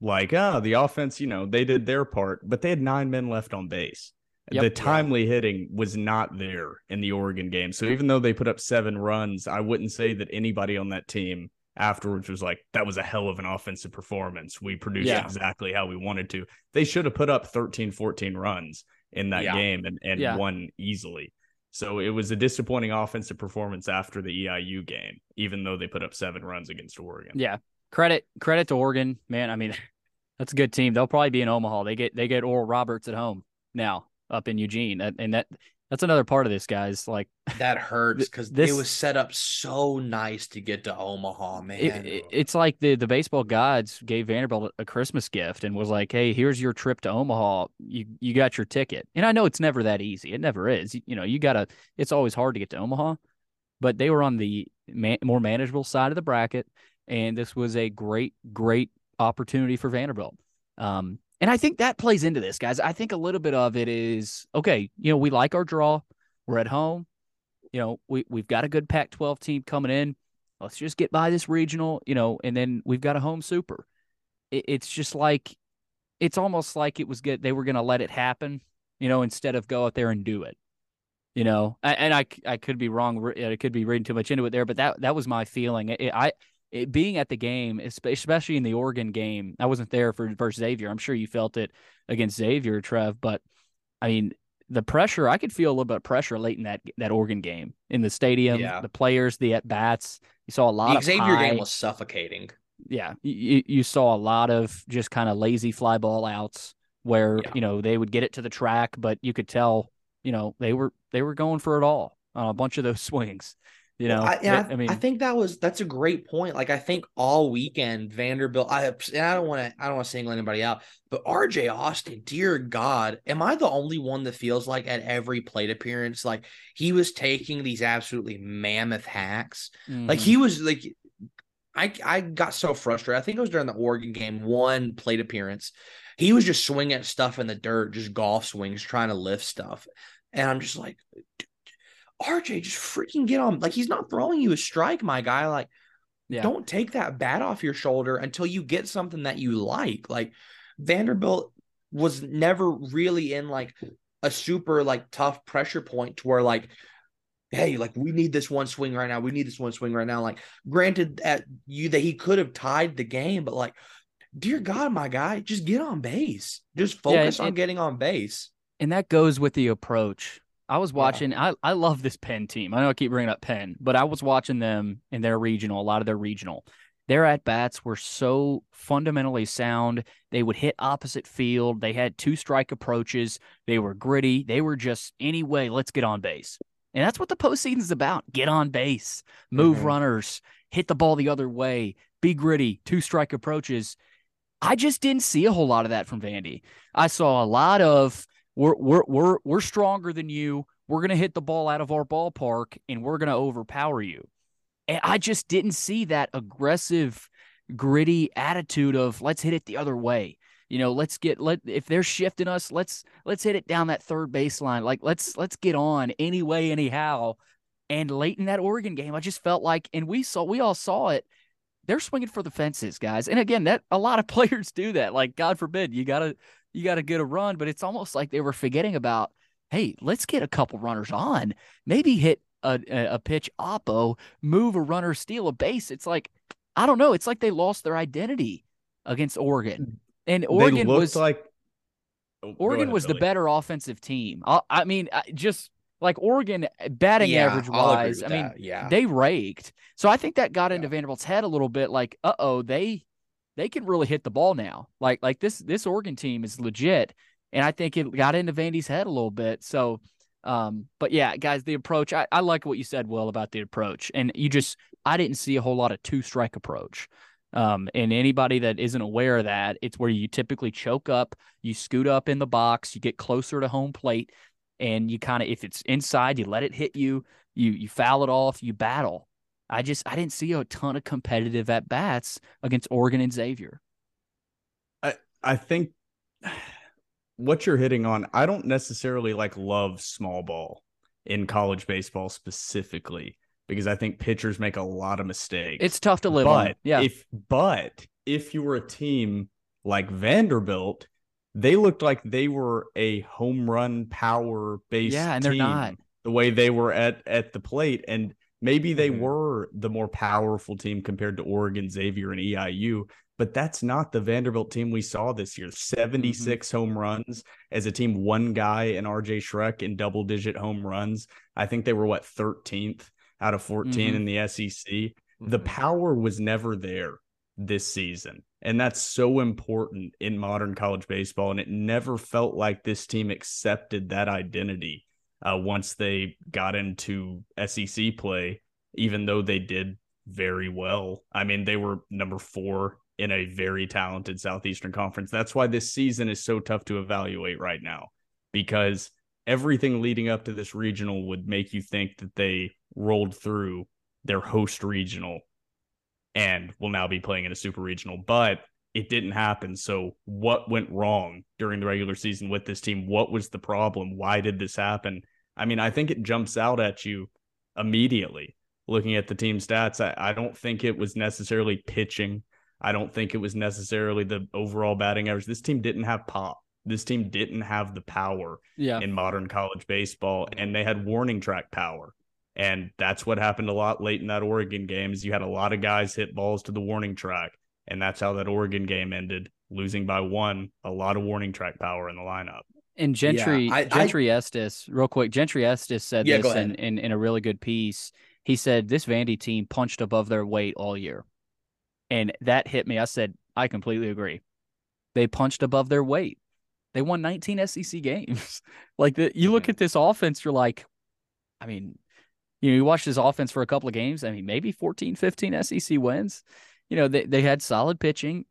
like ah the offense. You know they did their part, but they had nine men left on base. Yep. the timely hitting was not there in the Oregon game. So even though they put up seven runs, I wouldn't say that anybody on that team afterwards was like, that was a hell of an offensive performance. We produced Yeah. exactly how we wanted to. They should have put up 13, 14 runs in that Yeah. game and, and Yeah. won easily. So it was a disappointing offensive performance after the EIU game, even though they put up seven runs against Oregon. yeah. Credit credit to Oregon, man. I mean, that's a good team. They'll probably be in Omaha. They get they get Oral Roberts at home now up in Eugene, and and that that's another part of this, guys. Like That hurts because it was set up so nice to get to Omaha, man. it, it- it's like the the baseball gods gave Vanderbilt a Christmas gift and was like, "Hey, here's your trip to Omaha. You you got your ticket." And I know it's never that easy. It never is. You, you know, you gotta. It's always hard to get to Omaha, but they were on the man, more manageable side of the bracket, and this was a great great opportunity for Vanderbilt. Um, and I think that plays into this, guys. I think a little bit of it is okay. You know, we like our draw. We're at home. You know, we we've got a good Pac-12 team coming in let's just get by this regional, you know, and then we've got a home super. It, it's just like it's almost like it was good. They were going to let it happen, you know, instead of go out there and do it. You know, and I I could be wrong. I could be reading too much into it there, but that that was my feeling. It, I it, being at the game, especially in the Oregon game, I wasn't there for versus Xavier. I'm sure you felt it against Xavier, Trev, but I mean the pressure. I could feel a little bit of pressure late in that that Oregon game in the stadium. Yeah. The players, the at bats. You saw a lot the of Xavier high- game was suffocating. yeah, you, you saw a lot of just kind of lazy fly ball outs where Yeah. you know they would get it to the track, but you could tell you know they were they were going for it all on a bunch of those swings. You know, I, I, I mean, I think that was that's a great point. Like I think all weekend Vanderbilt. I and I don't want to I don't want to single anybody out, but RJ Austin, dear God, am I the only one that feels like at every plate appearance, like he was taking these absolutely mammoth hacks. Like mhm. he was like, I I got so frustrated. I think it was during the Oregon game, one plate appearance. He was just swinging at stuff in the dirt, just golf swings, trying to lift stuff, and I'm just like, "Dude, RJ, just freaking get on. Like he's not throwing you a strike, my guy. Like, Yeah. don't take that bat off your shoulder until you get something that you like. Like Vanderbilt was never really in like a super like tough pressure point to where like hey, like we need this one swing right now. We need this one swing right now. Like, granted, at you that he could have tied the game, but like, dear God, my guy, just get on base. Just Yeah, focus and- on getting on base. and that goes with the approach. I was Yeah. watching. I I love this Penn team. I know I keep bringing up Penn, but I was watching them in their regional. A lot of their regional, their at bats were so fundamentally sound. They would hit opposite field. They had two strike approaches. They were gritty. They were just anyway. Let's get on base, and that's what the postseason's about. Get on base, move Mhm. runners, hit the ball the other way, be gritty. Two strike approaches. I just didn't see a whole lot of that from Vandy. I saw a lot of we're we're we're we're stronger than you. We're gonna hit the ball out of our ballpark and we're gonna overpower you. And I just didn't see that aggressive, gritty attitude of let's hit it the other way. You know, let's get let if they're shifting us, let's let's hit it down that third baseline. Like let's let's get on anyway, anyhow. And late in that Oregon game, I just felt like, and we saw we all saw it they're swinging for the fences, guys. And again, that a lot of players do that. Like, God forbid, you gotta you gotta get a run, but it's almost like they were forgetting about, hey, let's get a couple runners on, maybe hit a, a pitch oppo, move a runner, steal a base. It's like, I don't know. It's like they lost their identity against Oregon, and Oregon was like oh, Oregon ahead, was Billy. the better offensive team. I, I mean, just like Oregon batting yeah, average wise, I mean, yeah. they raked. So I think that got into Vanderbilt's head a little bit. Like, uh oh, they they can really hit the ball now. Like like this this Oregon team is legit, and I think it got into Vandy's head a little bit. So, um, but yeah, guys, the approach. I, I like what you said, Will, about the approach, and you just I didn't see a whole lot of two strike approach. Um, and anybody that isn't aware of that, it's where you typically choke up, you scoot up in the box, you get closer to home plate, and you kind of if it's inside, you let it hit you, you you foul it off, you battle. I just I didn't see a ton of competitive at bats against Oregon and Xavier. I I think what you're hitting on, I don't necessarily like love small ball in college baseball specifically because I think pitchers make a lot of mistakes. It's tough to live but on. Yeah. If but if you were a team like Vanderbilt they looked like they were a home run power based yeah, and they're not the way they were at at the plate. And maybe they mm-hmm. were the more powerful team compared to Oregon, Xavier, and EIU. But that's not the Vanderbilt team we saw this year. 76 mm-hmm. home runs as a team, one guy and RJ Schreck in double digit home runs. I think they were what 13th out of 14 mm-hmm. in the SEC. The mm-hmm. power was never there this season. And that's so important in modern college baseball. And it never felt like this team accepted that identity uh, once they got into SEC play, even though they did very well. I mean, they were number four in a very talented Southeastern Conference. That's why this season is so tough to evaluate right now because everything leading up to this regional would make you think that they rolled through their host regional and will now be playing in a super regional, but it didn't happen. So, what went wrong during the regular season with this team? What was the problem? Why did this happen? I mean, I think it jumps out at you immediately looking at the team stats. I, I don't think it was necessarily pitching. I don't think it was necessarily the overall batting average. This team didn't have pop. This team didn't have the power yeah. in modern college baseball, and they had warning track power. And that's what happened a lot late in that Oregon game is you had a lot of guys hit balls to the warning track. And that's how that Oregon game ended, losing by one, a lot of warning track power in the lineup. And Gentry yeah, I, Gentry I, Estes, real quick, Gentry Estes said yeah, this in, in, in a really good piece. He said this Vandy team punched above their weight all year. And that hit me. I said, I completely agree. They punched above their weight. They won 19 SEC games. like the, you look mm-hmm. at this offense, you're like, I mean, you know, you watch this offense for a couple of games. I mean, maybe 14, 15 SEC wins. You know, they, they had solid pitching.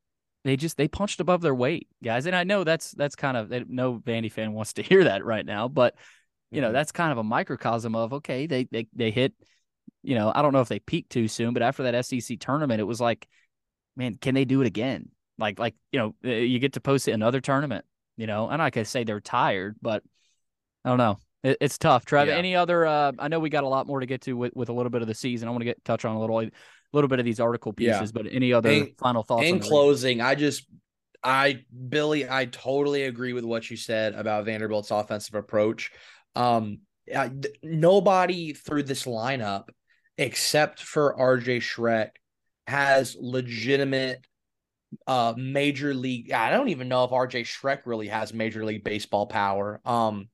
They just they punched above their weight, guys. And I know that's that's kind of no Vandy fan wants to hear that right now, but you know, mm-hmm. that's kind of a microcosm of okay, they they they hit, you know, I don't know if they peaked too soon, but after that SEC tournament, it was like, man, can they do it again? Like like, you know, uh, you get to post it another tournament, you know, and I could say they're tired, but I don't know. It, it's tough. Trev, yeah. any other? Uh, I know we got a lot more to get to with, with a little bit of the season. I want to get touch on a little, little bit of these article pieces, yeah. but any other in, final thoughts? In closing, I just, I Billy, I totally agree with what you said about Vanderbilt's offensive approach. Um, I, nobody through this lineup except for RJ Schreck has legitimate uh major league I don't even know if RJ Schreck really has major league baseball power. Um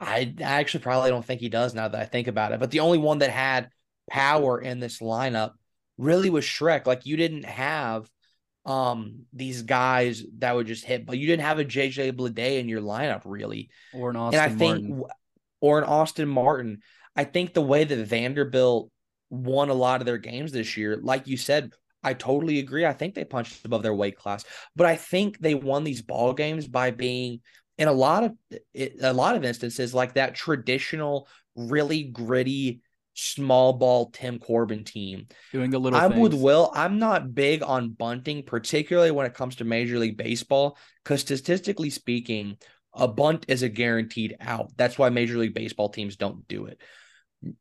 I, I, actually probably don't think he does now that I think about it. But the only one that had power in this lineup really was Schreck. Like you didn't have um these guys that would just hit, but you didn't have a JJ Bleday in your lineup really. Or an Austin and I think Martin. or an Austin Martin. I think the way that Vanderbilt won a lot of their games this year, like you said, I totally agree. I think they punched above their weight class, but I think they won these ball games by being in a lot of a lot of instances like that traditional, really gritty small ball Tim Corbin team. Doing the little I'm things. with Will. I'm not big on bunting, particularly when it comes to Major League Baseball, because statistically speaking, a bunt is a guaranteed out. That's why Major League Baseball teams don't do it.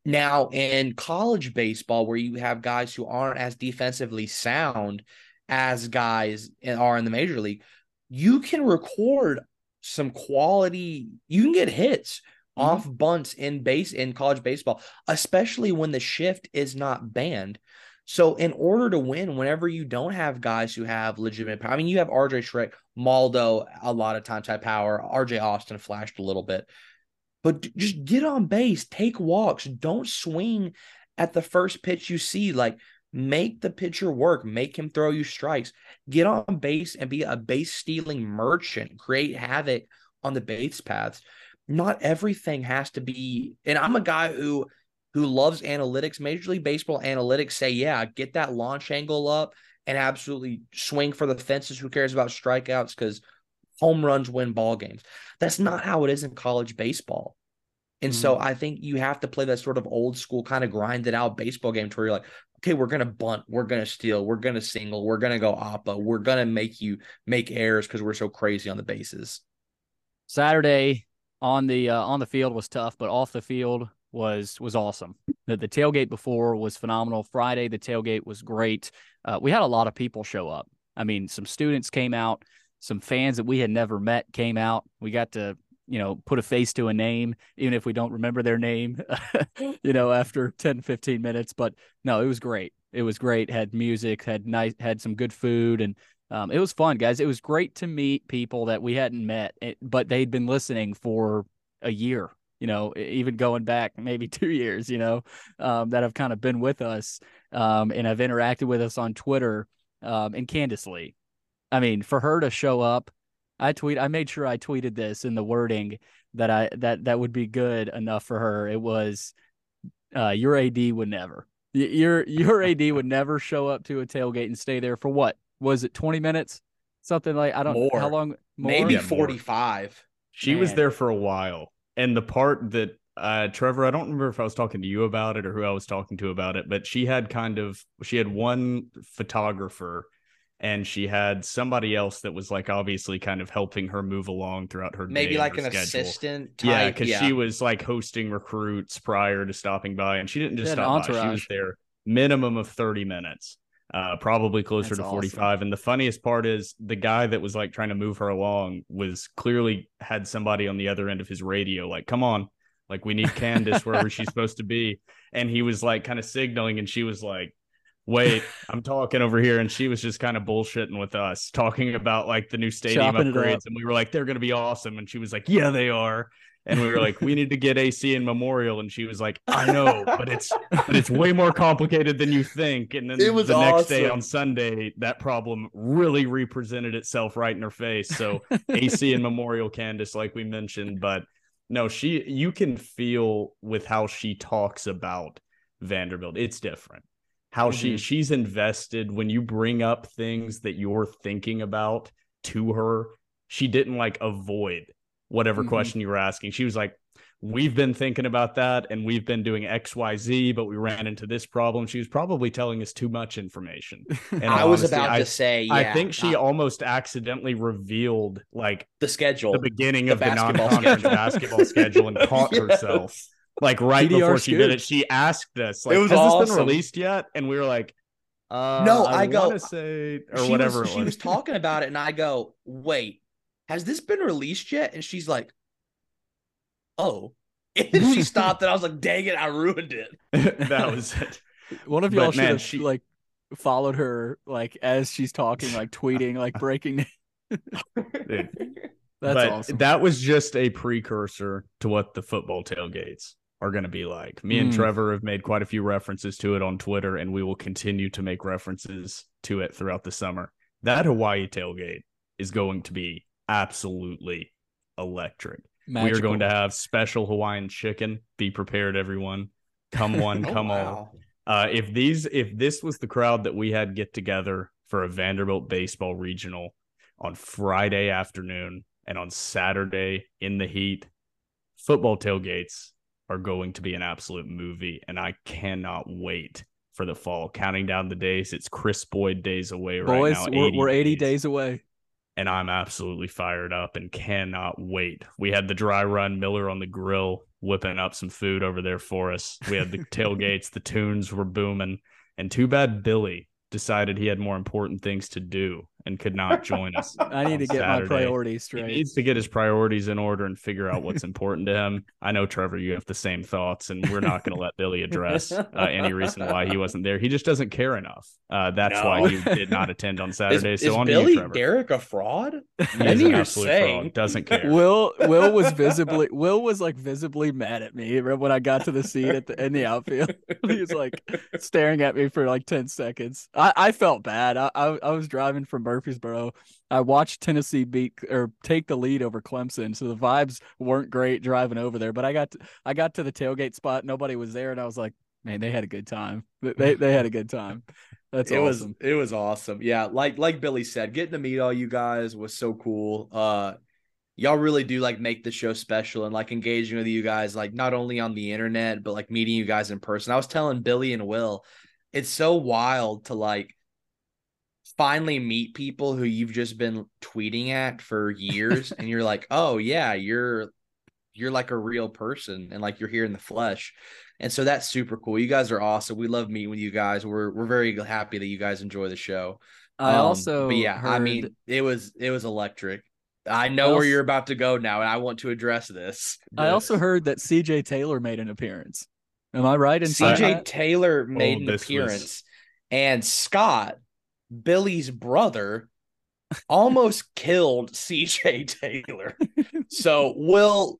Now, in college baseball, where you have guys who aren't as defensively sound as guys are in the major league, you can record some quality, you can get hits mm-hmm. off bunts in base in college baseball, especially when the shift is not banned. So, in order to win, whenever you don't have guys who have legitimate power, I mean, you have RJ Schreck, Maldo, a lot of times have power. RJ Austin flashed a little bit, but just get on base, take walks, don't swing at the first pitch you see. Like, make the pitcher work, make him throw you strikes, get on base and be a base stealing merchant, create havoc on the base paths not everything has to be and i'm a guy who who loves analytics. Major league baseball analytics say yeah get that launch angle up and absolutely swing for the fences. Who cares about strikeouts? Because home runs win ball games that's not how it is in college baseball. And mm-hmm. so i think you have to play that sort of old school kind of grinded out baseball game to where you're like okay we're gonna bunt we're gonna steal we're gonna single we're gonna go oppa we're gonna make you make errors because we're so crazy on the bases. Saturday on the uh, on the field was tough, but off the field was was awesome. The, the tailgate before was phenomenal. Friday the tailgate was great. Uh, we had a lot of people show up. I mean, some students came out, some fans that we had never met came out. We got to you know put a face to a name even if we don't remember their name you know after 10 15 minutes but no it was great it was great had music had nice had some good food and um, it was fun, guys. It was great to meet people that we hadn't met, eh, but they'd been listening for a year, you know, even going back maybe two years, you know, um, that have kind of been with us um, and have interacted with us on Twitter. Um, and Candice Lee, I mean, for her to show up, I tweet, I made sure I tweeted this in the wording that I that that would be good enough for her. It was, uh, your AD would never, your your AD would never show up to a tailgate and stay there for what was it 20 minutes? Something like I don't know how long more? Maybe yeah, 45. More. She Man. was there for a while. And the part that uh Trevor, I don't remember if I was talking to you about it or who I was talking to about it, but she had kind of she had one photographer and she had somebody else that was like obviously kind of helping her move along throughout her maybe like an schedule. assistant type. yeah because yeah. she was like hosting recruits prior to stopping by and she didn't just stop by she was there minimum of 30 minutes uh, probably closer That's to 45. Awesome. And the funniest part is the guy that was like trying to move her along was clearly had somebody on the other end of his radio, like, come on, like we need Candice wherever she's supposed to be. And he was like kind of signaling, and she was like, wait, I'm talking over here. And she was just kind of bullshitting with us, talking about like the new stadium Chopping upgrades. And we were like, they're going to be awesome. And she was like, yeah, they are and we were like, we need to get AC in Memorial, and she was like, I know, but it's but it's way more complicated than you think. And then it was the awesome. next day on Sunday, that problem really represented itself right in her face. So AC and Memorial, Candice, like we mentioned, but no, she you can feel with how she talks about Vanderbilt, it's different. How mm-hmm. she she's invested when you bring up things that you're thinking about to her. She didn't like avoid whatever mm-hmm. question you were asking. She was like, We've been thinking about that and we've been doing XYZ, but we ran into this problem. She was probably telling us too much information. And I was about I, to say, yeah, I think she not... almost accidentally revealed like the schedule, the beginning the of the non conference basketball schedule and caught yeah. herself. Like right TDR before she did it, she asked us, like, it was has awesome. this been released yet? And we were like, uh, no, I, I go say or whatever. Was, was. She was talking about it, and I go, wait, has this been released yet? And she's like, oh. And she stopped and I was like, dang it, I ruined it. that was it. One of y'all should have she... like followed her like as she's talking, like tweeting, like breaking That's but awesome. That was just a precursor to what the football tailgates are going to be like. Me and mm. Trevor have made quite a few references to it on Twitter, and we will continue to make references to it throughout the summer. That Hawaii tailgate is going to be absolutely electric. Magical. We are going to have special Hawaiian chicken. Be prepared, everyone. Come one, oh, come wow. all. Uh, if these, if this was the crowd that we had get together for a Vanderbilt baseball regional on Friday afternoon and on Saturday in the heat, football tailgates are going to be an absolute movie, and I cannot wait for the fall. Counting down the days, it's Chris Boyd days away right Boys, now. we're, we're 80 days away. And I'm absolutely fired up and cannot wait. We had the dry run Miller on the grill whipping up some food over there for us. We had the tailgates, the tunes were booming, and too bad Billy decided he had more important things to do and could not join us. I need to get Saturday. my priorities straight. He needs to get his priorities in order and figure out what's important to him. I know Trevor, you have the same thoughts, and we're not going to let Billy address uh, any reason why he wasn't there. He just doesn't care enough. Uh, that's No. why he did not attend on Saturday. is so on to Billy you, Trevor. Derrick a fraud? He is an you're absolute saying. fraud. Doesn't care. Will Will was visibly Will was like visibly mad at me when I got to the seat at the in the outfield. he was like staring at me for like ten seconds. I, I felt bad. I, I I was driving from Murfreesboro. I watched Tennessee beat or take the lead over Clemson, so the vibes weren't great driving over there. But I got to, I got to the tailgate spot. Nobody was there, and I was like, man, they had a good time. They they had a good time. That's it awesome. was it was awesome. Yeah, like like Billy said, getting to meet all you guys was so cool. Uh y'all really do like make the show special and like engaging with you guys like not only on the internet but like meeting you guys in person. I was telling Billy and Will, it's so wild to like finally meet people who you've just been tweeting at for years and you're like, "Oh yeah, you're you're like a real person and like you're here in the flesh." And so that's super cool. You guys are awesome. We love meeting with you guys. We're we're very happy that you guys enjoy the show. I Um, also but yeah, I mean, it was it was electric. I know I where you're about to go now, and I want to address this. I also heard that C.J. Taylor made an appearance. Am I right in CJ? Taylor made Oh, an this was- appearance, and Scott, Billy's brother, almost killed CJ Taylor. so, we'll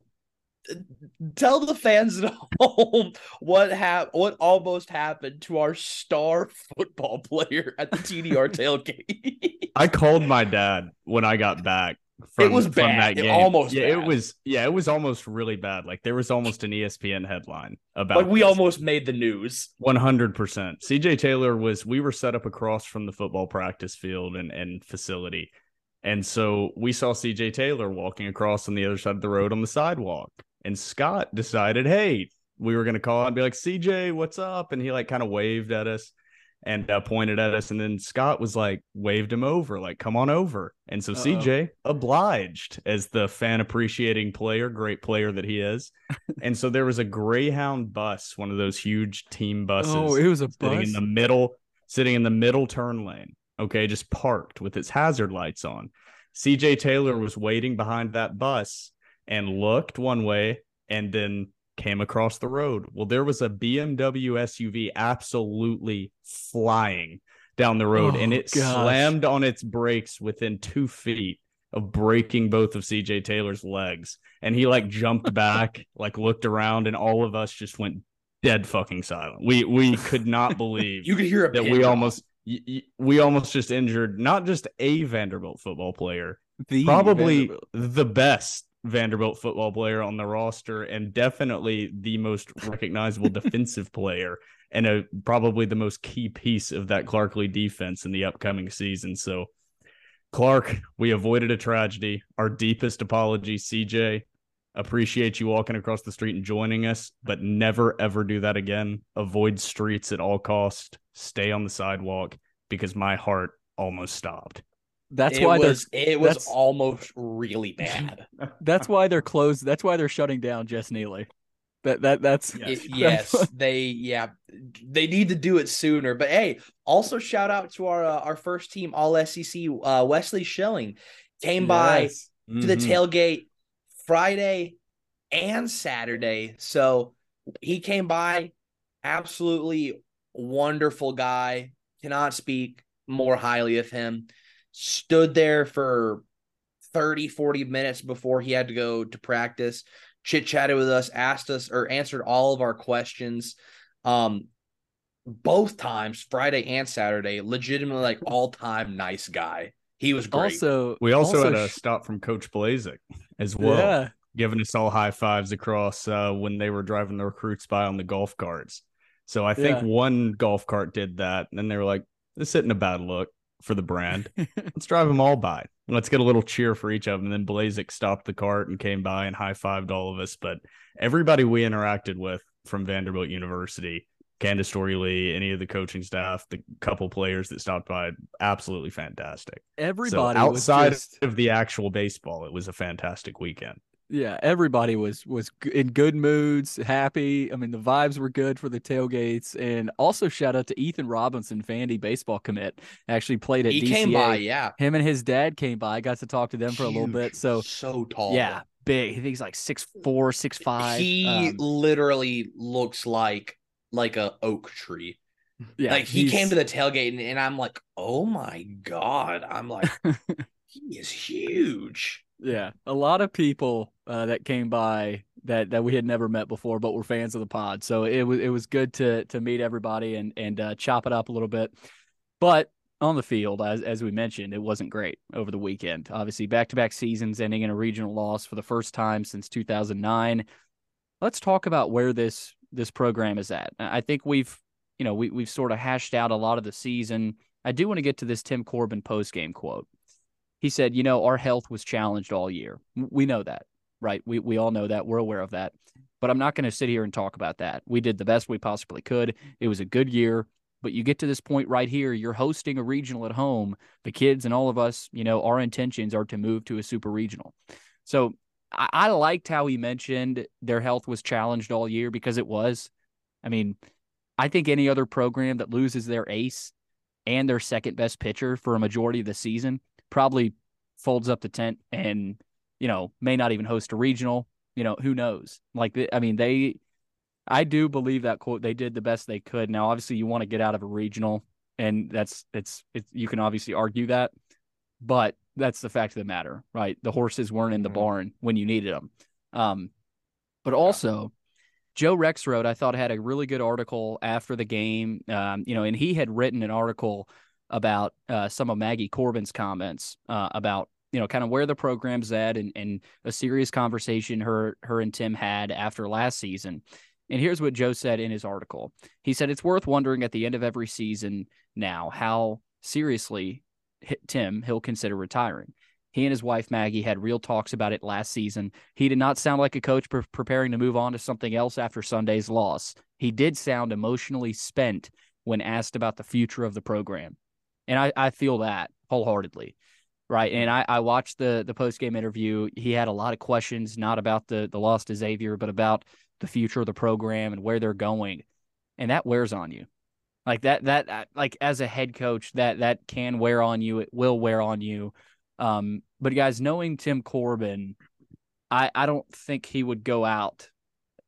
tell the fans at home what hap- what almost happened to our star football player at the TDR tailgate. I called my dad when I got back. From, was from bad. It almost yeah, bad. it was yeah, it was almost really bad. Like there was almost an ESPN headline about like we this. almost made the news. One hundred percent. CJ Taylor was. We were set up across from the football practice field and, and facility, and so we saw CJ Taylor walking across on the other side of the road on the sidewalk. And Scott decided, hey, we were going to call and be like, CJ, what's up? And he like kind of waved at us and uh, pointed at us. And then Scott was like, waved him over, like, come on over. And so Uh-oh. CJ obliged as the fan appreciating player, great player that he is. and so there was a Greyhound bus, one of those huge team buses Oh, it was a sitting bus. in the middle, sitting in the middle turn lane. Okay, just parked with its hazard lights on. CJ Taylor was waiting behind that bus and looked one way and then came across the road. Well, there was a BMW SUV absolutely flying down the road and Oh, it gosh. slammed on its brakes within two feet of breaking both of CJ Taylor's legs. And he like jumped back, like looked around, and all of us just went dead fucking silent. We we could not believe You could hear a that we almost we almost just injured not just a Vanderbilt football player, The probably Vanderbilt. the best Vanderbilt football player on the roster, and definitely the most recognizable defensive player, and a probably the most key piece of that Clark Lea defense in the upcoming season. So, Clark, we avoided a tragedy. Our deepest apology, CJ. Appreciate you walking across the street and joining us, but never ever do that again. Avoid streets at all cost. Stay on the sidewalk because my heart almost stopped. That's it why was they're it was almost really bad. that's why they're closed. That's why they're shutting down Jess Neely. That that that's It- yes, they yeah they need to do it sooner. But hey, also shout out to our uh, our first team All SEC uh, Wesley Schilling came by Yes. to the Mhm. tailgate Friday and Saturday. So he came by, absolutely wonderful guy. Cannot speak more highly of him. Stood there for 30, 40 minutes before he had to go to practice, chit chatted with us, asked us or answered all of our questions. Um, both times, Friday and Saturday, legitimately like all time nice guy. He was great. Also, We also, had a sh- stop from Coach Blazik as well, Yeah, giving us all high fives across uh, when they were driving the recruits by on the golf carts. So I think Yeah. one golf cart did that, and then they were like, "This isn't a bad look for the brand. Let's drive them all by. Let's get a little cheer for each of them." And then Blazik stopped the cart and came by and high fived all of us. But everybody we interacted with from Vanderbilt University, Candice Storey Lee, any of the coaching staff, the couple players that stopped by, absolutely fantastic. Everybody so outside just- of the actual baseball, it was a fantastic weekend. Yeah, everybody was was in good moods, happy. I mean, the vibes were good for the tailgates, and also shout out to Ethan Robinson, Vandy baseball commit. Actually played at He DCA. came by, yeah. Him and his dad came by. I got to talk to them for a little bit. So so tall. yeah, big. I think he's like six four, six five. He Um, literally looks like like a oak tree. yeah, like he came to the tailgate and, and I'm like, oh my god. I'm like, he is huge. Yeah, a lot of people uh, that came by that that we had never met before, but were fans of the pod. So it was it was good to to meet everybody and and uh, chop it up a little bit. But on the field, as as we mentioned, it wasn't great over the weekend. Obviously, back to back seasons ending in a regional loss for the first time since 2009. Let's talk about where this this program is at. I think we've you know we we've sort of hashed out a lot of the season. I do want to get to this Tim Corbin post game quote he said, you know, our health was challenged all year. We know that, right? We we all know that. We're aware of that. But I'm not going to sit here and talk about that. We did the best we possibly could. It was a good year, but you get to this point right here, you're hosting a regional at home. The kids and all of us, you know, our intentions are to move to a super regional. So I, I liked how he mentioned their health was challenged all year because it was. I mean, I think any other program that loses their ace and their second best pitcher for a majority of the season probably folds up the tent and you know may not even host a regional you know who knows like i mean they i do believe that quote they did the best they could now obviously you want to get out of a regional and that's it's it's you can obviously argue that but that's the fact of the matter right the horses weren't in the Mhm. barn when you needed them um but also Joe Rexrode, I thought had a really good article after the game. Um, you know, and he had written an article about uh, some of Maggie Corbin's comments uh, about you know kind of where the program's at and, and a serious conversation her her and Tim had after last season. And here's what Joe said in his article. He said it's worth wondering at the end of every season now how seriously Tim he'll consider retiring. He and his wife Maggie had real talks about it last season. He did not sound like a coach pre- preparing to move on to something else after Sunday's loss. He did sound emotionally spent when asked about the future of the program. And I, I feel that wholeheartedly. Right. And I, I watched the the post game interview. He had a lot of questions, not about the the loss to Xavier, but about the future of the program and where they're going. And that wears on you. Like that that uh, like as a head coach, that that can wear on you. It will wear on you. Um, but guys, knowing Tim Corbin, I I don't think he would go out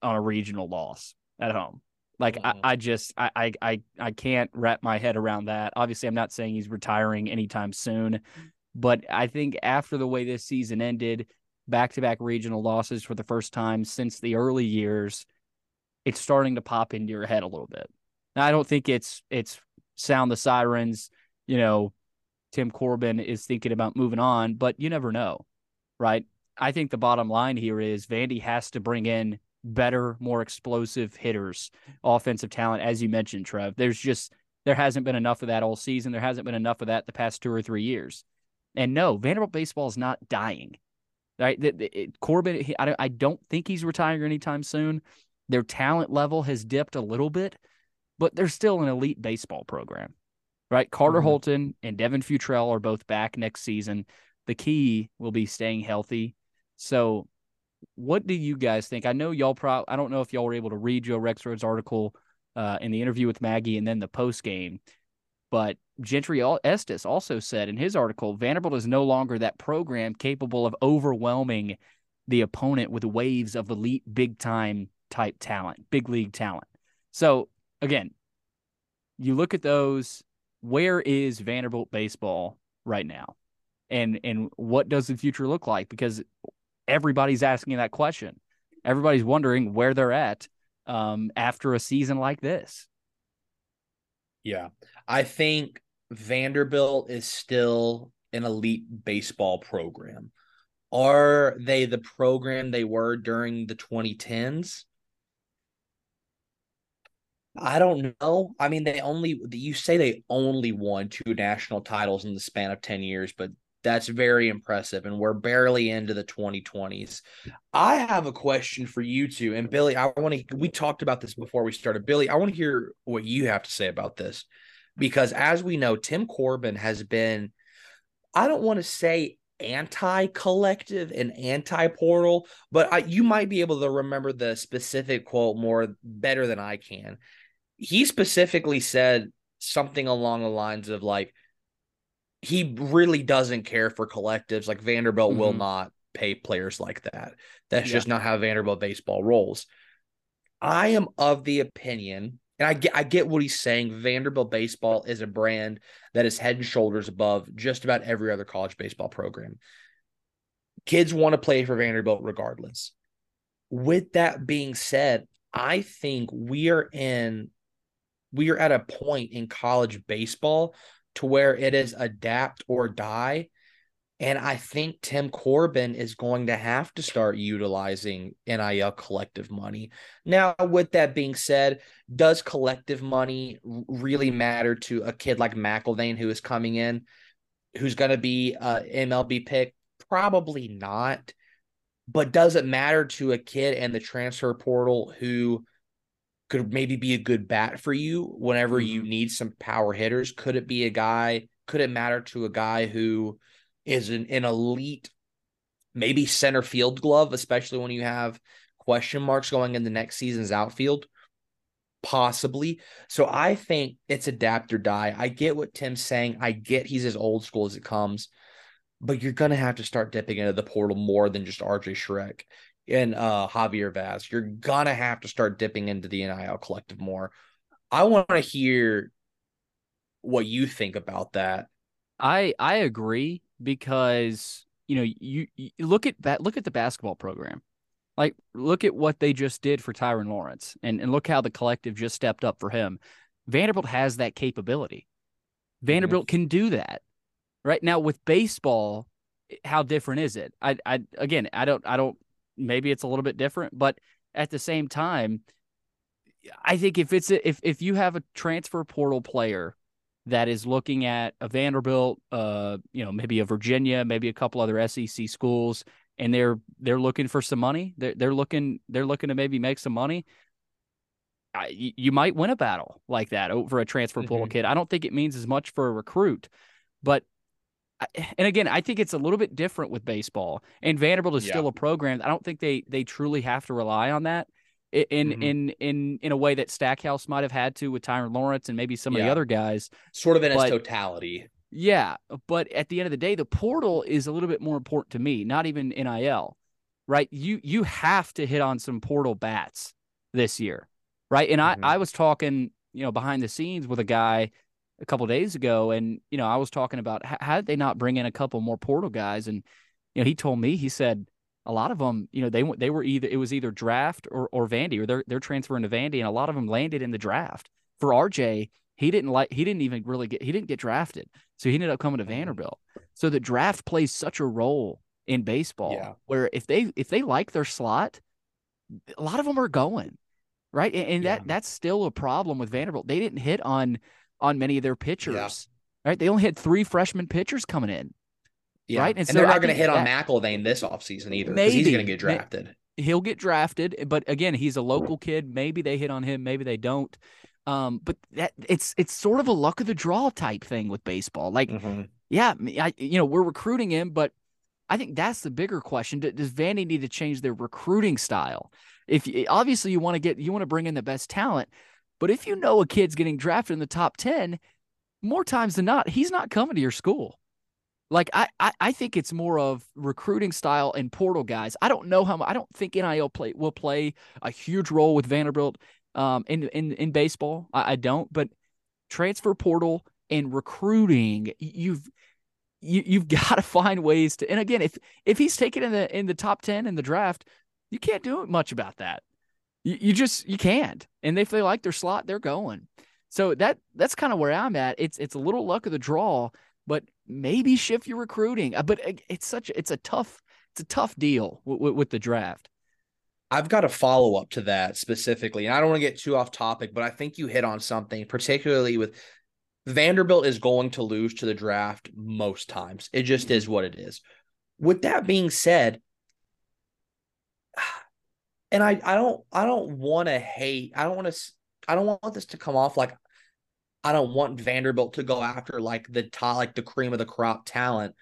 on a regional loss at home. Like I, Mhm. I just I, I I I can't wrap my head around that. Obviously, I'm not saying he's retiring anytime soon, but I think after the way this season ended, back to back regional losses for the first time since the early years, it's starting to pop into your head a little bit. Now, I don't think it's it's sound the sirens, you know, Tim Corbin is thinking about moving on, but you never know, right? I think the bottom line here is Vandy has to bring in better, more explosive hitters, offensive talent, as you mentioned, Trev. There's just there hasn't been enough of that all season. There hasn't been enough of that the past two or three years. And no, Vanderbilt baseball is not dying. Right? The, the, it, Corbin, he, I, don't, I don't think he's retiring anytime soon. Their talent level has dipped a little bit, but they're still an elite baseball program. Right? Carter Mhm. Holton and Devin Futrell are both back next season. The key will be staying healthy. So, what do you guys think? I know y'all pro I don't know if y'all were able to read Joe Rexrode's article uh, in the interview with Maggie and then the post game, but Gentry Estes also said in his article Vanderbilt is no longer that program capable of overwhelming the opponent with waves of elite big time type talent, big league talent. So, again, you look at those, where is Vanderbilt baseball right now? And and what does the future look like? Because everybody's asking that question. Everybody's wondering where they're at um, after a season like this. Yeah. I think Vanderbilt is still an elite baseball program. Are they the program they were during the 2010s? I don't know. I mean, they only you say they only won two national titles in the span of 10 years, but that's very impressive. And we're barely into the 2020s. I have a question for you two. And Billy, I want to we talked about this before we started. Billy, I want to hear what you have to say about this. Because as we know, Tim Corbin has been, I don't want to say anti-collective and anti-portal, but I, you might be able to remember the specific quote more better than I can. He specifically said something along the lines of like he really doesn't care for collectives. Like Vanderbilt mm-hmm. will not pay players like that. That's yeah. just not how Vanderbilt baseball rolls. I am of the opinion and I get I get what he's saying. Vanderbilt baseball is a brand that is head and shoulders above just about every other college baseball program. Kids want to play for Vanderbilt regardless. With that being said, I think we are in we are at a point in college baseball to where it is adapt or die and I think Tim Corbin is going to have to start utilizing NIL collective money. Now, with that being said, does collective money really matter to a kid like McElvain who is coming in, who's going to be a MLB pick? Probably not. But does it matter to a kid in the transfer portal who could maybe be a good bat for you whenever you mm-hmm. need some power hitters? Could it be a guy? Could it matter to a guy who is an, an elite, maybe center field glove, especially when you have question marks going in the next season's outfield. Possibly. So I think it's adapt or die. I get what Tim's saying. I get he's as old school as it comes, but you're gonna have to start dipping into the portal more than just RJ Schreck and uh, Javier Vaz. You're gonna have to start dipping into the NIL collective more. I want to hear what you think about that. I I agree because you know you, you look at that look at the basketball program like look at what they just did for Tyrin Lawrence and, and look how the collective just stepped up for him. Vanderbilt has that capability. Vanderbilt mm-hmm. can do that. Right now with baseball, how different is it? I I again, I don't I don't maybe it's a little bit different, but at the same time, I think if it's a, if if you have a transfer portal player that is looking at a Vanderbilt, uh, you know, maybe a Virginia, maybe a couple other SEC schools, and they're they're looking for some money. They're they're looking they're looking to maybe make some money. I, you might win a battle like that over a transfer portal mm-hmm. kid. I don't think it means as much for a recruit, but and again, I think it's a little bit different with baseball. And Vanderbilt is yeah. still a program. I don't think they they truly have to rely on that in mm-hmm. in in in a way that Stackhouse might have had to with Tyrin Lawrence and maybe some yeah. of the other guys. Sort of in but, its totality. Yeah, but at the end of the day, the portal is a little bit more important to me. Not even NIL, right? You you have to hit on some portal bats this year, right? And mm-hmm. I I was talking, you know, behind the scenes with a guy a couple days ago, and you know, I was talking about how, how did they not bring in a couple more portal guys, and you know, he told me he said a lot of them, you know, they they were either it was either draft or or Vandy or they're they're transferring to Vandy, and a lot of them landed in the draft. For RJ, he didn't like he didn't even really get he didn't get drafted, so he ended up coming to mm-hmm. Vanderbilt. So the draft plays such a role in baseball, yeah. where if they if they like their slot, a lot of them are going right, and, and yeah. that that's still a problem with Vanderbilt. They didn't hit on on many of their pitchers. Yeah. Right, they only had three freshman pitchers coming in. Yeah. Right. And, and so they're not going to hit on McElvain this offseason either because he's going to get drafted. He'll get drafted, but again, he's a local kid. Maybe they hit on him, maybe they don't. Um, but that it's it's sort of a luck of the draw type thing with baseball. Like, mm-hmm. yeah, I you know we're recruiting him, but I think that's the bigger question. Does Vandy need to change their recruiting style? If obviously you want to get you want to bring in the best talent, but if you know a kid's getting drafted in the top ten, more times than not, he's not coming to your school. Like I, I, I think it's more of recruiting style and portal guys. I don't know how I don't think NIL play will play a huge role with Vanderbilt um in in in baseball. I, I don't, but transfer portal and recruiting, you've you you've got to find ways to. And again, if if he's taken in the in the top ten in the draft, you can't do much about that. You, you just you can't. And if they like their slot, they're going. So that that's kind of where I'm at. It's it's a little luck of the draw but maybe shift your recruiting. Uh, but it's such it's a tough it's a tough deal with, with the draft. I've got a follow up to that specifically, and I don't want to get too off topic, but I think you hit on something, particularly with Vanderbilt is going to lose to the draft most times. It just is what it is. With that being said, and I I don't I don't want to hate. I don't want to I don't want this to come off like I don't want Vanderbilt to go after like the top like the cream of the crop talent.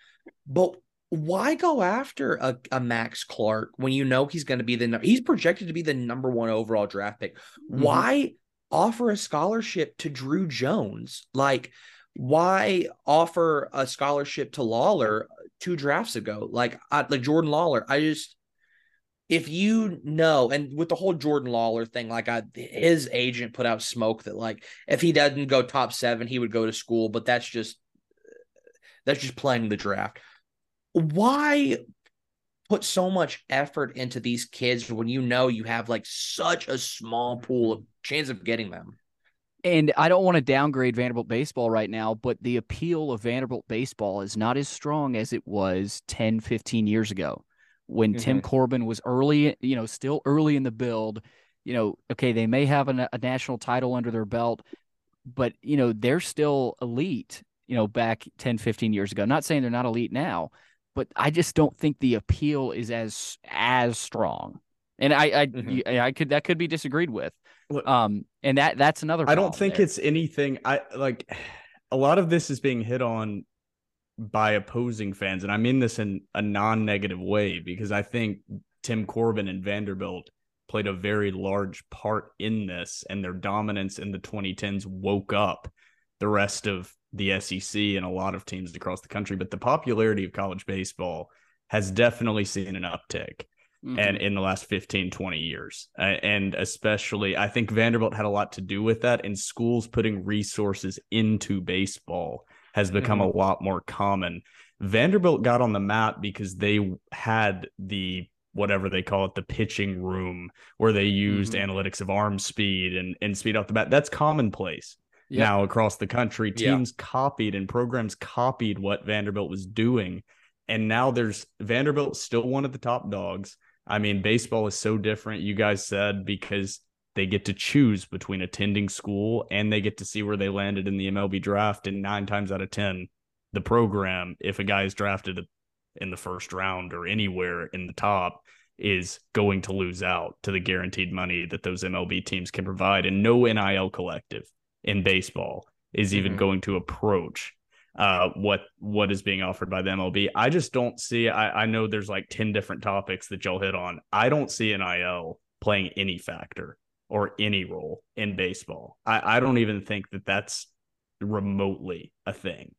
But why go after a, a Max Clark when you know he's going to be the he's projected to be the number one overall draft pick? Mm-hmm. Why offer a scholarship to Drew Jones? Like, why offer a scholarship to Lawler two drafts ago? Like, I, like Jordan Lawler. I just if you know, and with the whole Jordan Lawler thing, like I, his agent put out smoke that like if he doesn't go top seven, he would go to school, but that's just that's just playing the draft why put so much effort into these kids when you know you have like such a small pool of chance of getting them? And I don't want to downgrade Vanderbilt baseball right now, but the appeal of Vanderbilt baseball is not as strong as it was 10, 15 years ago when mm-hmm. Tim Corbin was early, you know, still early in the build. You know, okay, they may have a, a national title under their belt, but, you know, they're still elite, you know, back 10, 15 years ago. not saying they're not elite now, but I just don't think the appeal is as as strong. And I I, mm-hmm. I could that could be disagreed with. Um, and that that's another. I don't think there. it's anything. I like a lot of this is being hit on by opposing fans, and I mean this in a non-negative way because I think Tim Corbin and Vanderbilt played a very large part in this, and their dominance in the 2010s woke up the rest of the SEC and a lot of teams across the country, but the popularity of college baseball has definitely seen an uptick. Mm-hmm. And in the last 15, 20 years. And especially, I think Vanderbilt had a lot to do with that. And schools putting resources into baseball has become mm-hmm. a lot more common. Vanderbilt got on the map because they had the whatever they call it, the pitching room, where they used mm-hmm. analytics of arm speed and, and speed off the bat. That's commonplace yep. now across the country. Teams yep. copied and programs copied what Vanderbilt was doing. And now there's Vanderbilt still one of the top dogs. I mean, baseball is so different, you guys said, because they get to choose between attending school and they get to see where they landed in the MLB draft. And nine times out of 10, the program, if a guy is drafted in the first round or anywhere in the top, is going to lose out to the guaranteed money that those MLB teams can provide and no NIL collective in baseball is even mm-hmm. going to approach uh, what what is being offered by the MLB. I just don't see. I, I know there's like ten different topics that y'all hit on. I don't see NIL playing any factor or any role in baseball. I, I don't even think that that's remotely a thing.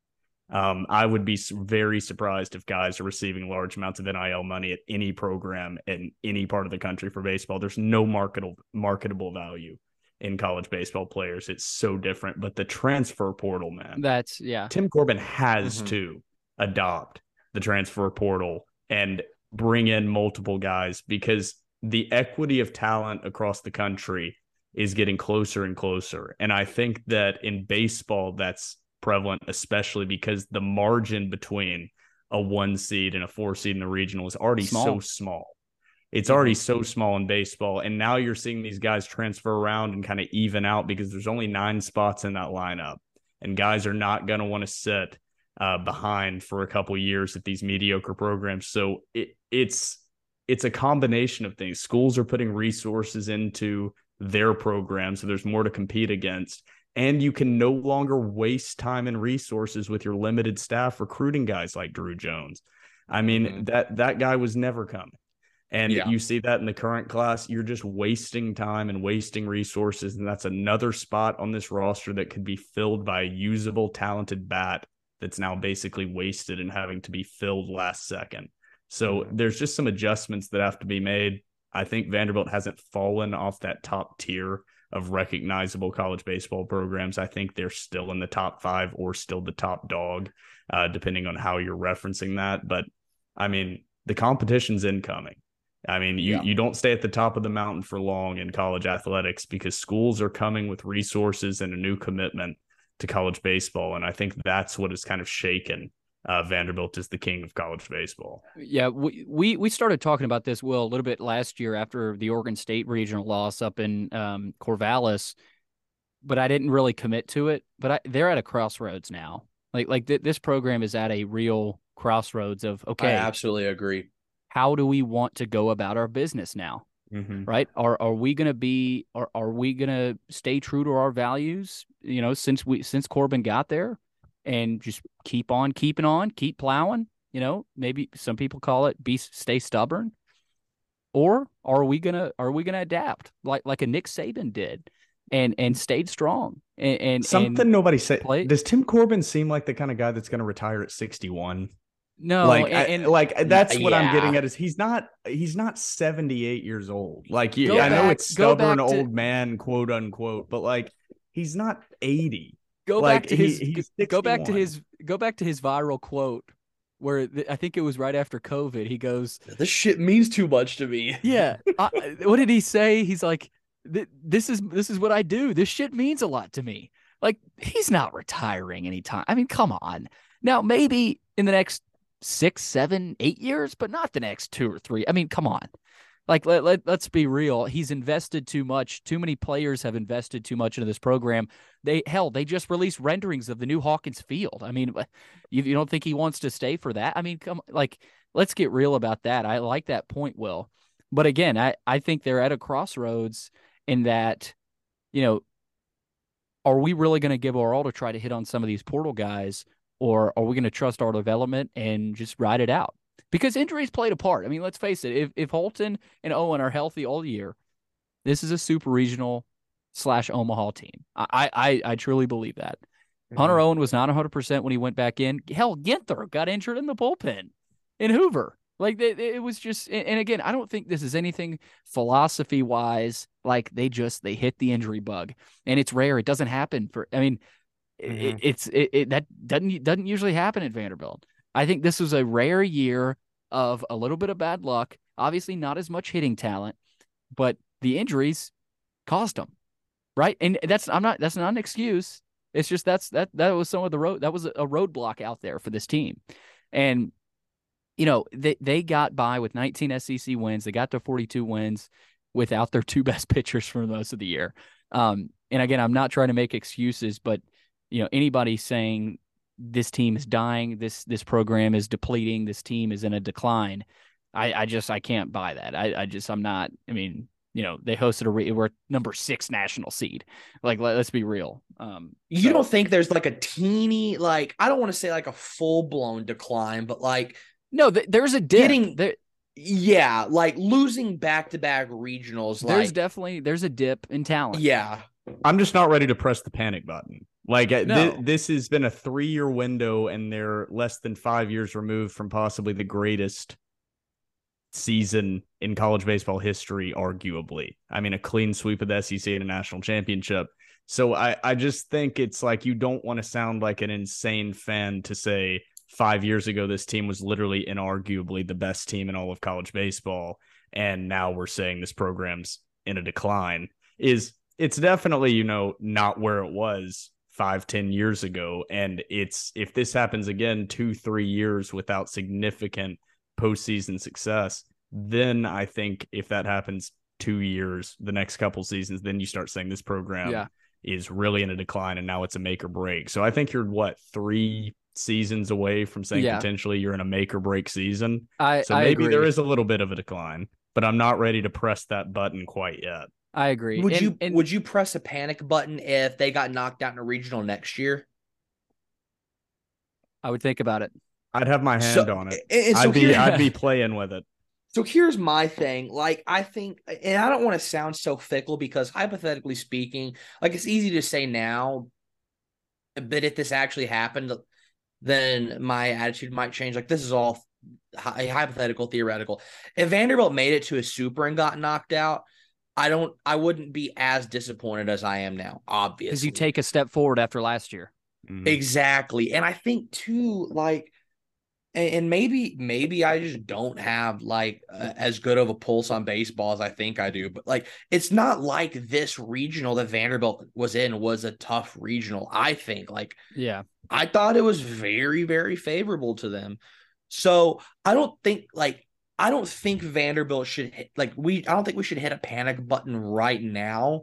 Um, I would be very surprised if guys are receiving large amounts of NIL money at any program in any part of the country for baseball. There's no marketable marketable value in college baseball players. It's so different. But the transfer portal, man. That's yeah. Tim Corbin has mm-hmm. to adopt the transfer portal and bring in multiple guys because the equity of talent across the country is getting closer and closer. And I think that in baseball, that's prevalent, especially because the margin between a one seed and a four seed in the regional is already small. so small. It's already so small in baseball. And now you're seeing these guys transfer around and kind of even out because there's only nine spots in that lineup. And guys are not going to want to sit uh, behind for a couple years at these mediocre programs. So it, it's it's a combination of things. Schools are putting resources into their programs, so there's more to compete against. And you can no longer waste time and resources with your limited staff recruiting guys like Drew Jones. I mean, mm-hmm. that that guy was never coming. And yeah. you see that in the current class, you're just wasting time and wasting resources. And that's another spot on this roster that could be filled by a usable, talented bat that's now basically wasted and having to be filled last second. So mm-hmm. there's just some adjustments that have to be made. I think Vanderbilt hasn't fallen off that top tier of recognizable college baseball programs. I think they're still in the top five or still the top dog, uh, depending on how you're referencing that. But I mean, the competition's incoming. I mean, you, yeah. you don't stay at the top of the mountain for long in college athletics because schools are coming with resources and a new commitment to college baseball. And I think that's what has kind of shaken uh, Vanderbilt is the king of college baseball. Yeah, we, we we started talking about this Will a little bit last year after the Oregon State regional loss up in um, Corvallis, but I didn't really commit to it. But I, they're at a crossroads now. Like like th- this program is at a real crossroads of okay, I absolutely agree. How do we want to go about our business now? Mm-hmm. Right? Are are we going to be? Are are we going to stay true to our values? You know, since we since Corbin got there, and just keep on keeping on, keep plowing. You know, maybe some people call it be stay stubborn. Or are we gonna are we gonna adapt like like a Nick Saban did, and and stayed strong and, and something and nobody said. play- Does Tim Corbin seem like the kind of guy that's going to retire at sixty one? no like, and, I- and like that's what I'm getting at. Is he's not he's not seventy eight years old. Like you, I know it's back stubborn to- old man, quote unquote, but like he's not eighty. Go like, back to he- his he's go back to his go back to his viral quote where th- I think it was right after COVID. He goes, This shit means too much to me. Yeah. I, what did he say? He's like, "This is this is what I do. This shit means a lot to me." Like he's not retiring anytime. I mean, come on. Now maybe in the next six, seven, eight years, but not the next two or three. I mean, come on. Like let, let let's be real. He's invested too much. Too many players have invested too much into this program. They hell, they just released renderings of the new Hawkins Field. I mean, you, you don't think he wants to stay for that? I mean, come like let's get real about that. I like that point, Will. But again, I, I think they're at a crossroads in that, you know, are we really going to give our all to try to hit on some of these portal guys, or are we going to trust our development and just ride it out? Because injuries played a part. I mean, let's face it. If if Holton and Owen are healthy all year, this is a super regional slash Omaha team. I I I truly believe that. Hunter Owen was not 100% when he went back in. Hell, Ginther got injured in the bullpen in Hoover. Like it, it was just, and again, I don't think this is anything philosophy wise. Like they just they hit the injury bug, and it's rare. It doesn't happen for. I mean, it, Mhm. it's it, it that doesn't doesn't usually happen at Vanderbilt. I think this was a rare year of a little bit of bad luck. Obviously, not as much hitting talent, but the injuries cost them, right? And that's I'm not that's not an excuse. It's just that's that that was some of the road that was a roadblock out there for this team, and you know they they got by with 19 SEC wins. They got to 42 wins without their two best pitchers for most of the year. Um, and again, I'm not trying to make excuses, but you know anybody saying this team is dying, this this program is depleting, this team is in a decline, I I just I can't buy that. I I just I'm not. I mean. You know they hosted a re- we're number six national seed. Like let, us be real. Um, You so- don't think there's like a teeny, like I don't want to say like a full blown decline, but like No, th- there's a dip. Getting- there, yeah, like losing back to back regionals. there's Like definitely there's a dip in talent. yeah, I'm just not ready to press the panic button. Like uh, No. this has been a three year window, and they're less than five years removed from possibly the greatest season in college baseball history, arguably. I mean, a clean sweep of the SEC and a national championship. So I, I just think it's like you don't want to sound like an insane fan to say five years ago this team was literally inarguably the best team in all of college baseball, and now we're saying this program's in a decline. Is it's definitely you know not where it was five ten years ago and it's if this happens again two three years without significant postseason success then i think if that happens two years the next couple seasons then you start saying this program Yeah. is really in a decline and now it's a make or break so i think you're what three seasons away from saying Yeah. potentially you're in a make or break season I so maybe agree. there is a little bit of a decline but i'm not ready to press that button quite yet I agree. would And- you and would you press a panic button if they got knocked out in a regional next year? I would think about it. i'd have my hand So- on it and- and so I'd be here- I'd be playing with it. So here's my thing. Like, I think, and I don't want to sound so fickle because hypothetically speaking, like it's easy to say now, but if this actually happened, then my attitude might change. Like, this is all hy- hypothetical, theoretical. If Vanderbilt made it to a super and got knocked out, I don't, I wouldn't be as disappointed as I am now, obviously. Because you take a step forward after last year. Mhm. Exactly. And I think too, like, and, and maybe, maybe I just don't have like uh, as good of a pulse on baseball as I think I do. But like, it's not like this regional that Vanderbilt was in was a tough regional. I think like Yeah. I thought it was very, very favorable to them. So I don't think like I don't think Vanderbilt should hit like we I don't think we should hit a panic button right now.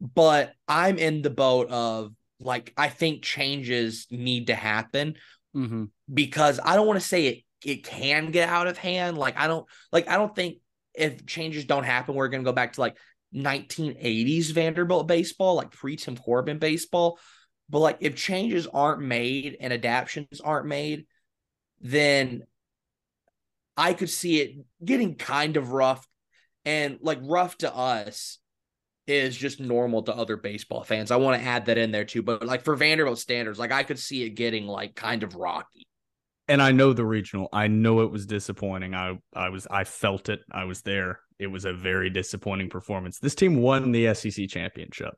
But I'm in the boat of like I think changes need to happen Mm-hmm. because I don't want to say it it can get out of hand. Like I don't like I don't think if changes don't happen, we're gonna go back to like 1980s Vanderbilt baseball, like pre Tim Corbin baseball. But like if changes aren't made and adaptations aren't made, then I could see it getting kind of rough. And like rough to us is just normal to other baseball fans. I want to add that in there too. But like for Vanderbilt standards, like I could see it getting like kind of rocky. and I know the regional. I know it was disappointing. I I was I felt it. I was there. It was a very disappointing performance. This team won the SEC championship.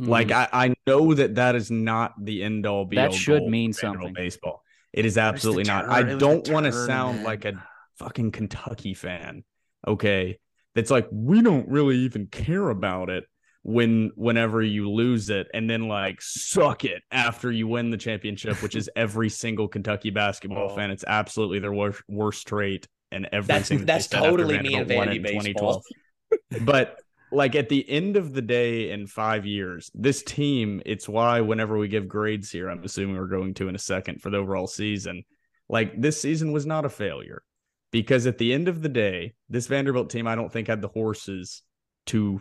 Mm-hmm. Like I, I know that that is not the end all be. That all should goal mean something. Baseball. It is was the absolutely not. I it was the don't want to sound like a fucking Kentucky fan. Okay, that's like we don't really even care about it when whenever you lose it and then like suck it after you win the championship, which is every single Kentucky basketball Oh. fan. It's absolutely their worst worst trait and That's everything. that they that's totally me and Vandy in baseball. 2012 but like at the end of the day in five years this team it's why whenever we give grades here i'm assuming we're going to in a second for the overall season like this season was not a failure because at the end of the day this vanderbilt team i don't think had the horses to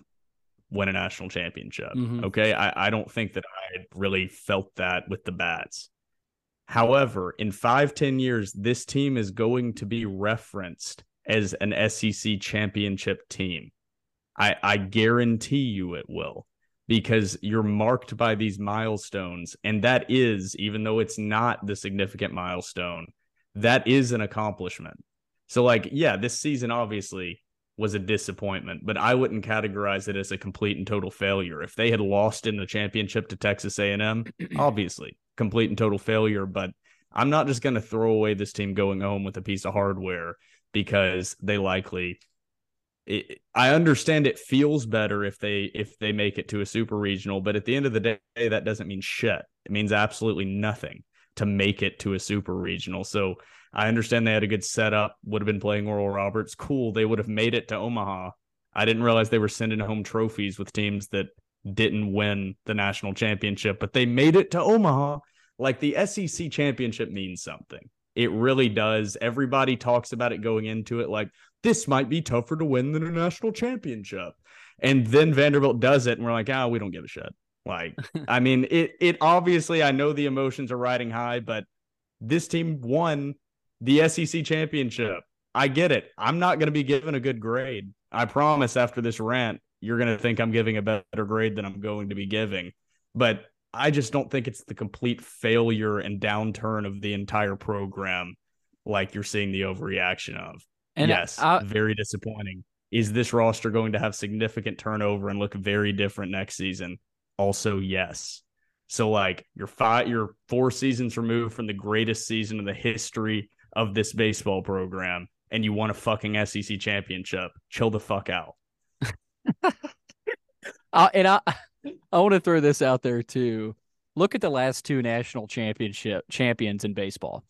win a national championship Mhm. okay I, I don't think that i really felt that with the bats however in five ten years this team is going to be referenced as an sec championship team I, I guarantee you it will because you're marked by these milestones. And that is, even though it's not the significant milestone, that is an accomplishment. So, like, yeah, this season obviously was a disappointment, but I wouldn't categorize it as a complete and total failure. If they had lost in the championship to Texas A&M, obviously complete and total failure, but I'm not just going to throw away this team going home with a piece of hardware because they likely it, I understand it feels better if they if they make it to a super regional, but at the end of the day, that doesn't mean shit. It means absolutely nothing to make it to a super regional. So I understand they had a good setup, would have been playing Oral Roberts. Cool. They would have made it to Omaha. I didn't realize they were sending home trophies with teams that didn't win the national championship, but they made it to Omaha. Like the SEC championship means something. It really does. Everybody talks about it going into it like this might be tougher to win than a national championship. And then Vanderbilt does it, and we're like, ah, we don't give a shit. Like, I mean, it it obviously I know the emotions are riding high, but this team won the SEC championship. I get it. I'm not going to be given a good grade. I promise after this rant, you're going to think I'm giving a better grade than I'm going to be giving. But I just don't think it's the complete failure and downturn of the entire program like you're seeing the overreaction of. And yes, I- very disappointing. Is this roster going to have significant turnover and look very different next season? Also, yes. So, like, you're five, you're four seasons removed from the greatest season in the history of this baseball program, and you won a fucking SEC championship. Chill the fuck out. Uh, and I, I want to throw this out there too. Look at the last two national championship champions in baseball: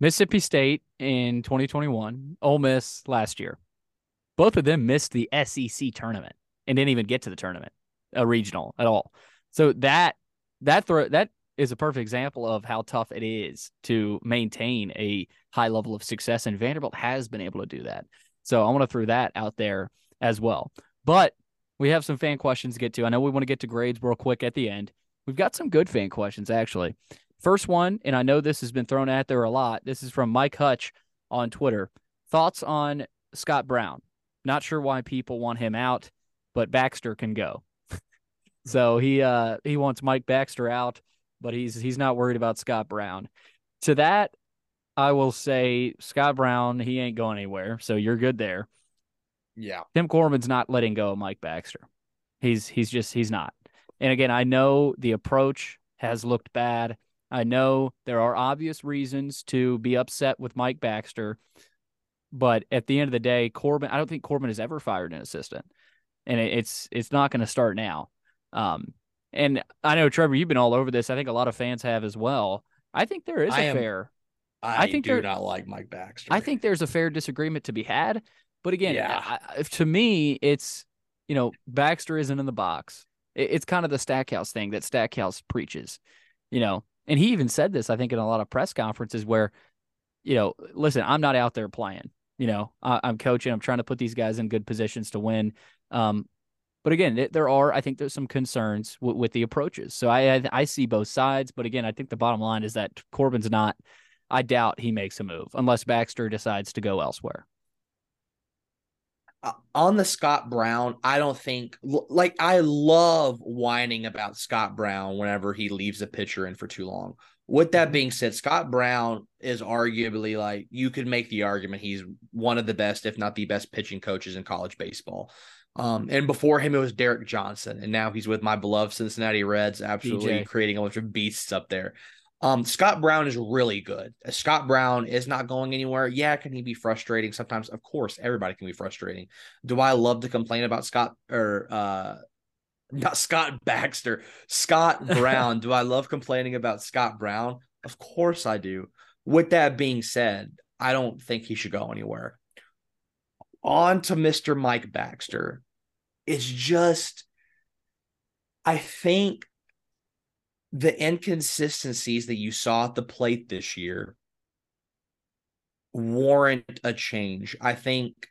Mississippi State in 2021, Ole Miss last year. Both of them missed the SEC tournament and didn't even get to the tournament, a regional at all. So that that throw that is a perfect example of how tough it is to maintain a high level of success, and Vanderbilt has been able to do that. So I want to throw that out there as well. But we have some fan questions to get to. I know we want to get to grades real quick at the end. We've got some good fan questions, actually. First one, and I know this has been thrown out there a lot. This is from Mike Hutch on Twitter. Thoughts on Scott Brown? Not sure why people want him out, but Baxter can go. so he uh he wants Mike Baxter out, but he's he's not worried about Scott Brown. To that, I will say Scott Brown, he ain't going anywhere. So you're good there. Yeah. Tim Corbin's not letting go of Mike Baxter. He's he's just he's not. And again, I know the approach has looked bad. I know there are obvious reasons to be upset with Mike Baxter, but at the end of the day, Corbin, I don't think Corbin has ever fired an assistant, and it's it's not going to start now. Um, and I know Trevor, you've been all over this. I think a lot of fans have as well. I think there is a am, fair. I, I think do there, not like Mike Baxter. I think there's a fair disagreement to be had, but again, yeah. I, to me, it's you know Baxter isn't in the box. It, it's kind of the Stackhouse thing that Stackhouse preaches, you know. And he even said this, I think, in a lot of press conferences where, you know, listen, I'm not out there playing. You know, I, am coaching. I'm trying to put these guys in good positions to win. Um, but again, there are, I think, there's some concerns w- with the approaches. So I, I, I see both sides. But again, I think the bottom line is that Corbin's not. I doubt he makes a move unless Baxter decides to go elsewhere. Uh, on the Scott Brown, I don't think like I love whining about Scott Brown whenever he leaves a pitcher in for too long. With that mm-hmm. being said, Scott Brown is arguably like you could make the argument he's one of the best, if not the best, pitching coaches in college baseball. Um, and before him, it was Derek Johnson, and now he's with my beloved Cincinnati Reds, absolutely DJ. creating a bunch of beasts up there. Um, Scott Brown is really good. Scott Brown is not going anywhere. Yeah, can he be frustrating sometimes? Of course, everybody can be frustrating. Do I love to complain about Scott or uh not Scott Baxter, Scott Brown? do I love complaining about Scott Brown? Of course I do. With that being said, I don't think he should go anywhere on to Mr. Mike Baxter It's just, I think the inconsistencies that you saw at the plate this year warrant a change. I think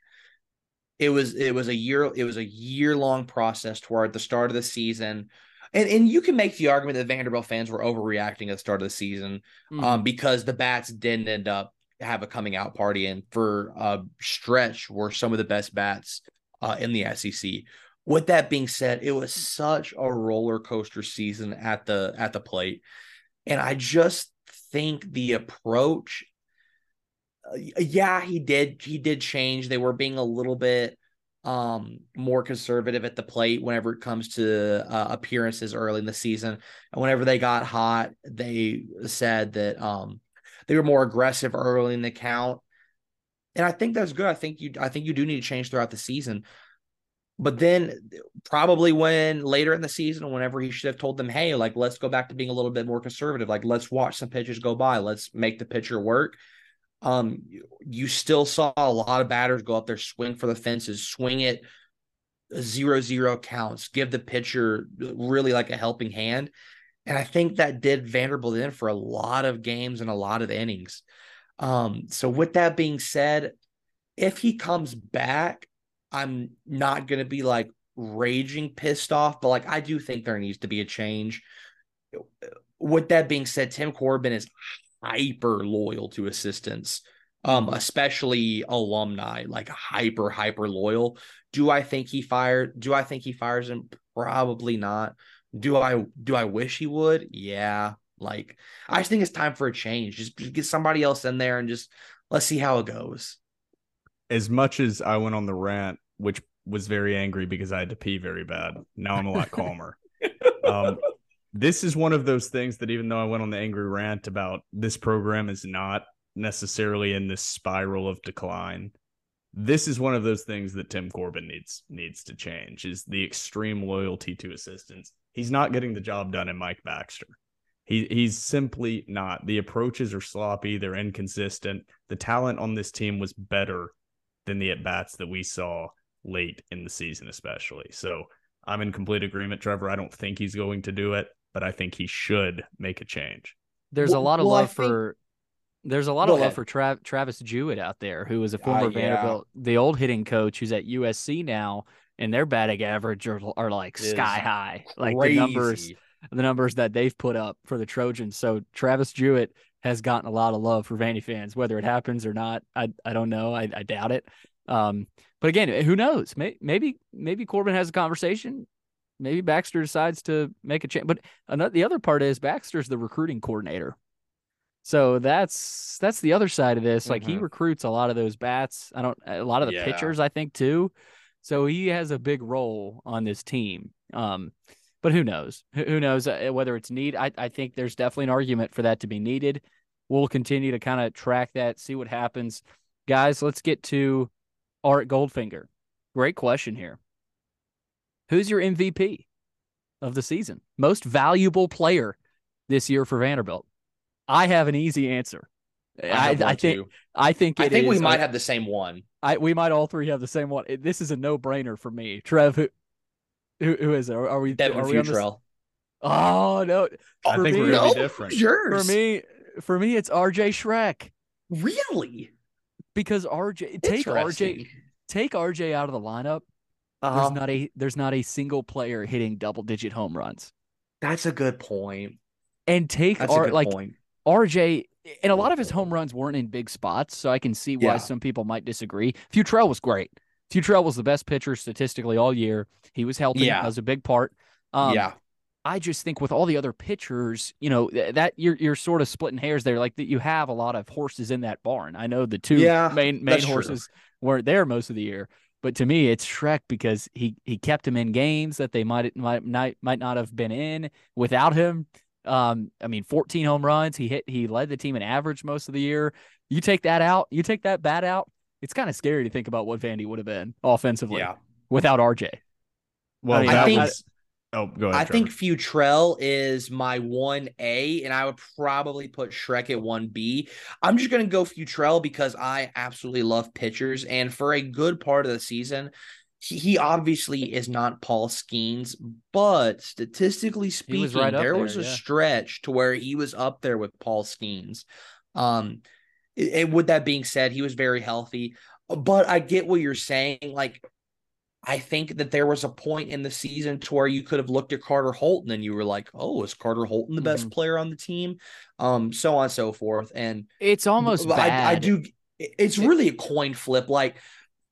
it was it was a year it was a year long process toward the start of the season. And and you can make the argument that Vanderbilt fans were overreacting at the start of the season mm. um, because the bats didn't end up have a coming out party and for a stretch were some of the best bats uh, in the SEC. With that being said, it was such a roller coaster season at the at the plate, and I just think the approach. Uh, yeah, he did. He did change. They were being a little bit um more conservative at the plate whenever it comes to uh, appearances early in the season and whenever they got hot they said that um they were more aggressive early in the count. And I think that's good. I think you I think you do need to change throughout the season. But then probably when later in the season, whenever he should have told them, hey, like let's go back to being a little bit more conservative. Like let's watch some pitches go by. Let's make the pitcher work. Um, you still saw a lot of batters go up there, swing for the fences, swing it zero zero counts, give the pitcher really like a helping hand. And I think that did Vanderbilt in for a lot of games and a lot of innings. Um, so with that being said, if he comes back, I'm not gonna be like raging pissed off, but like I do think there needs to be a change. With that being said, Tim Corbin is hyper loyal to assistants, um, especially alumni, like hyper, hyper loyal. Do I think he fired? Do I think he fires him? Probably not. Do I do I wish he would? Yeah. Like I just think it's time for a change. Just get somebody else in there and just let's see how it goes. As much as I went on the rant, which was very angry because I had to pee very bad. Now I'm a lot calmer. um, this is one of those things that even though I went on the angry rant about this program is not necessarily in this spiral of decline, this is one of those things that Tim Corbin needs needs to change is the extreme loyalty to assistants He's not getting the job done in Mike Baxter. He he's simply not. The approaches are sloppy, they're inconsistent. The talent on this team was better than the at bats that we saw late in the season, especially. So I'm in complete agreement, Trevor. I don't think he's going to do it, but I think he should make a change. There's well, a lot of well, love think... for there's a lot Go of ahead. love for Tra- Travis Jewett out there, who is a former uh, yeah. Vanderbilt, the old hitting coach who's at USC now, and their batting average are, are like sky high. Like the numbers, the numbers that they've put up for the Trojans. So Travis Jewett has gotten a lot of love for Vandy fans, whether it happens or not. I I don't know. I, I doubt it. Um, but again, who knows? Maybe maybe Corbin has a conversation. Maybe Baxter decides to make a change. But another, the other part is Baxter's the recruiting coordinator. So that's that's the other side of this. Like mm-hmm. he recruits a lot of those bats. I don't a lot of the yeah. pitchers, I think too. So he has a big role on this team. Um, but who knows? Who knows uh, whether it's need? I, I think there's definitely an argument for that to be needed. We'll continue to kind of track that, see what happens. Guys, let's get to Art Goldfinger. Great question here. Who's your MVP? of the season, most valuable player this year for Vanderbilt. I have an easy answer. I, have I, think too. I think I it think we is- might have the same one. I we might all three have the same one. It- This is a no brainer for me. Trev, who who, who is it? Are, are we? Devin are we on this- Futrell. Oh no! I For think me- we're gonna No, be different. who's yours? For me, for me, it's RJ Schreck really? because RJ take RJ take RJ out of the lineup. Uh-huh. There's not a there's not a single player hitting double digit home runs. That's a good point. And take That's a R, good like point. RJ, and a lot of his home runs weren't in big spots, so I can see why Yeah. some people might disagree. Futrell was great. Futrell was the best pitcher statistically all year. He was healthy. Yeah. That was a big part. Um, yeah. I just think with all the other pitchers, you know, that you're you're sort of splitting hairs there. Like that, you have a lot of horses in that barn. I know the two Yeah, main main that's true. horses weren't there most of the year, but to me, it's Schreck because he he kept him in games that they might might might, might not have been in without him. Um, I mean, 14 home runs. He hit. He led the team in average most of the year. You take that out. You take that bat out. It's kind of scary to think about what Vandy would have been offensively Yeah. without RJ. Well, I mean, I think- was. Oh, go ahead. I think Trevor. Futrell is my one A, and I would probably put Schreck at one B. I'm just gonna go Futrell because I absolutely love pitchers, and for a good part of the season, he, he obviously is not Paul Skenes, but statistically speaking, right there there, was a yeah. stretch to where he was up there with Paul Skenes. Um, and with that being said, he was very healthy. But I get what you're saying. Like, I think that there was a point in the season to where you could have looked at Carter Holton and you were like, "Oh, is Carter Holton the best Mhm. player on the team?" Um, so on and so forth. And It's almost. I, I do. It's really a coin flip. Like,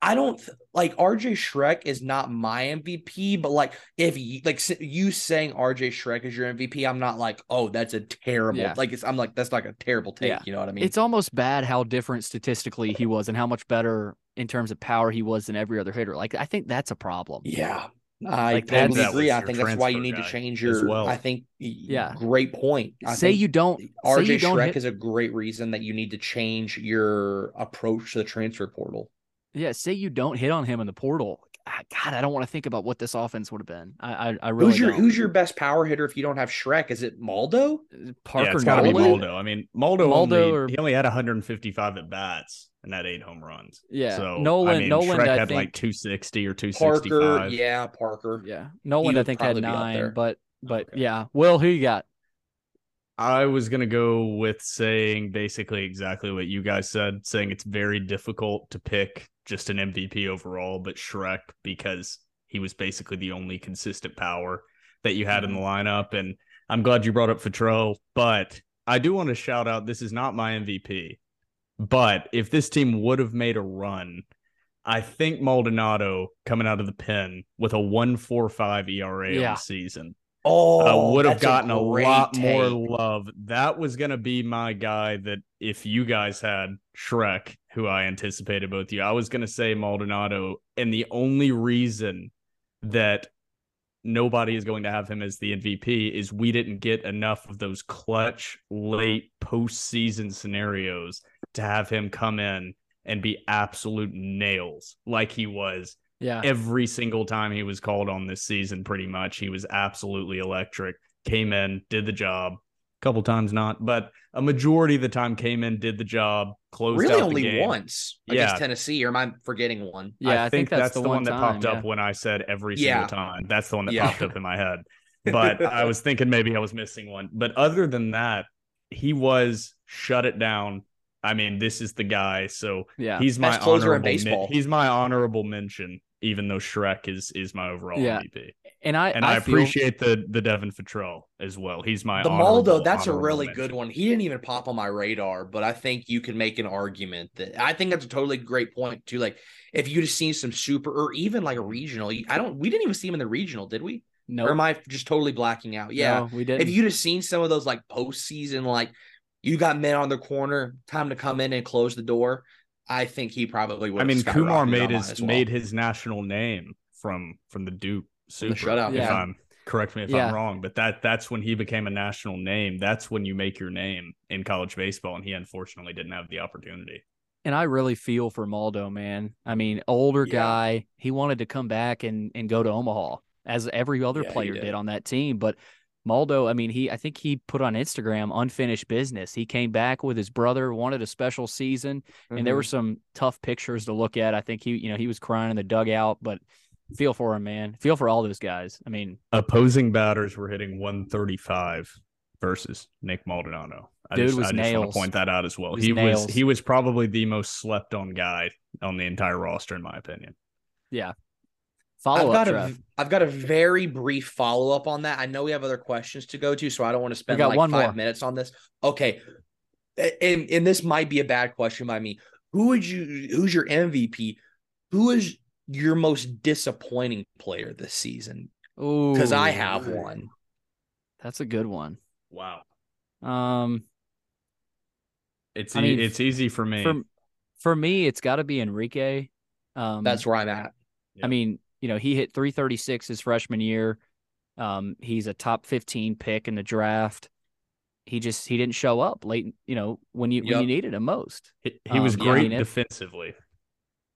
I don't th- like RJ Schreck is not my MVP, but like if you like s- you saying RJ Schreck is your MVP, I'm not like, oh, that's a terrible. Yeah. Like it's I'm like that's like a terrible take. Yeah. You know what I mean? It's almost bad how different statistically he was and how much better in terms of power he was than every other hitter. Like I think that's a problem. Yeah. I Like, totally That agree. I think that's why you need to guy change as your. well. I think. Yeah. Great point. I say you don't RJ you don't Schreck hit, is a great reason that you need to change your approach to the transfer portal. Yeah, say you don't hit on him in the portal. God, I don't want to think about what this offense would have been. I I, I really who's your don't. Who's your best power hitter if you don't have Schreck? Is it Maldo? Parker yeah, it's got to be Noland? Maldo. I mean, Maldo, Maldo only or- he only had 155 at bats and had eight home runs. Yeah, So Noland- I mean, Noland, Schreck I had think- like 260 or 265. Parker. Yeah, Parker. Yeah, Noland I think had probably be up there. nine, but but Okay. yeah. Will, who you got? I was gonna go with saying basically exactly what you guys said, saying it's very difficult to pick just an MVP overall, but Schreck because he was basically the only consistent power that you had in the lineup. And I'm glad you brought up Futrell, but I do want to shout out this is not my MVP. But if this team would have made a run, I think Maldonado coming out of the pen with a 145 ERA on Yeah. the season Oh, uh, would have gotten a, great lot more love. That was going to be my guy that if you guys had Schreck, who I anticipated both you, I was going to say Maldonado. And the only reason that nobody is going to have him as the MVP is we didn't get enough of those clutch late postseason scenarios to have him come in and be absolute nails like he was Yeah, every single time he was called on this season pretty much he was absolutely electric came in did the job couple times not but a majority of the time came in did the job closed Really, out the only game. once Yeah. against Tennessee, or am I forgetting one? yeah. I, think, that's, the, one, that popped up when I said every single Yeah. time. That's the one that Yeah. popped up in my head. But I was thinking maybe I was missing one. But other than that, he was shut it down. I mean, this is the guy. So Yeah, he's my Best closer in honorable men- baseball. he's my honorable mention, even though Schreck is is my overall Yeah. MVP. And I And I, feel- appreciate the the Devin Futrell as well. He's my the honorable- Maldo, that's a really mention. good one. He didn't even pop on my radar, but I think you can make an argument that I think that's a totally great point too. Like if you'd have seen some super or even like a regional, I don't we didn't even see him in the regional, did we? No, Or am I just totally blacking out? Yeah. we didn't. if you'd have seen some of those like postseason, like you got men on the corner, time to come in and close the door. I think he probably would. I mean, Kumar made his well. made his national name from from the Duke From the Super. shutout, if yeah. I'm correct me if Yeah. I'm wrong, but that that's when he became a national name. That's when you make your name in college baseball, and he unfortunately didn't have the opportunity. and I really feel for Maldo, man. I mean, older Yeah. guy, he wanted to come back and and go to Omaha as every other Yeah, player did. did on that team. But Maldo, I mean, he I think he put on Instagram unfinished business. He came back with his brother, wanted a special season, and there were Mm-hmm. some tough pictures to look at. I think he, you know, he was crying in the dugout, but feel for him, man. Feel for all those guys. I mean, Opposing batters were hitting 135 versus Nick Maldonado. I Dude just, was I just want nails. to point that out as well. Was he nails. was he was probably the most slept on guy on the entire roster, in my opinion. yeah. I've Follow up, got a Trev. I've got a very brief follow up on that. I know we have other questions to go to, so I don't want to spend got like one five more. minutes on this. Okay, and and this might be a bad question by me. Who would you? Who's your MVP? Who is your most disappointing player this season? Because I have one. That's a good one. Wow. Um, It's I e- mean, it's easy for me. for for me, it's got to be Enrique. Um, That's where I'm at. Yeah. I mean, you know, he hit 336 his freshman year. Um, he's a top 15 pick in the draft. He just he didn't show up late, you know, when you when you needed him most. he, he was um, yeah, I great mean, it- defensively.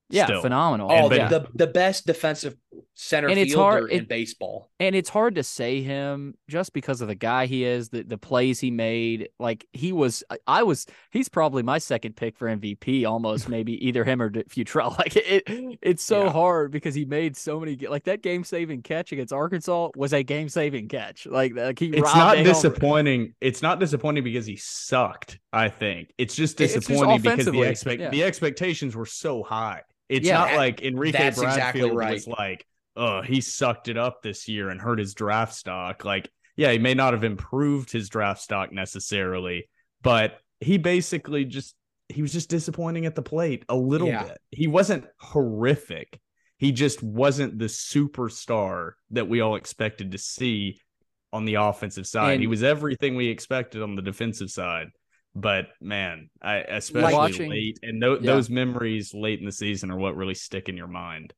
Yeah, Still. phenomenal. Oh, but- yeah. the, the best defensive center And it's fielder hard- in it- baseball. and it's hard to say him just because of the guy he is, the the plays he made. Like he was, I- I was, he's probably my second pick for MVP, almost maybe either him or D- Futrell. Like it, it's so Yeah. hard because he made so many. Like that game saving catch against Arkansas was a game saving catch. Like, like he It's not a helmet. disappointing. It's not disappointing because he sucked. I think it's just It's just disappointing because the expect yeah. the expectations were so high. It's Yeah, not like Enrique that's exactly right. was like, "Oh, he sucked it up this year and hurt his draft stock." Like, yeah, he may not have improved his draft stock necessarily, but he basically just he was just disappointing at the plate a little Yeah. bit. He wasn't horrific. He just wasn't the superstar that we all expected to see on the offensive side. he was everything we expected on the defensive side. But man, I especially Watching- late and tho- Yeah. those memories late in the season are what really stick in your mind.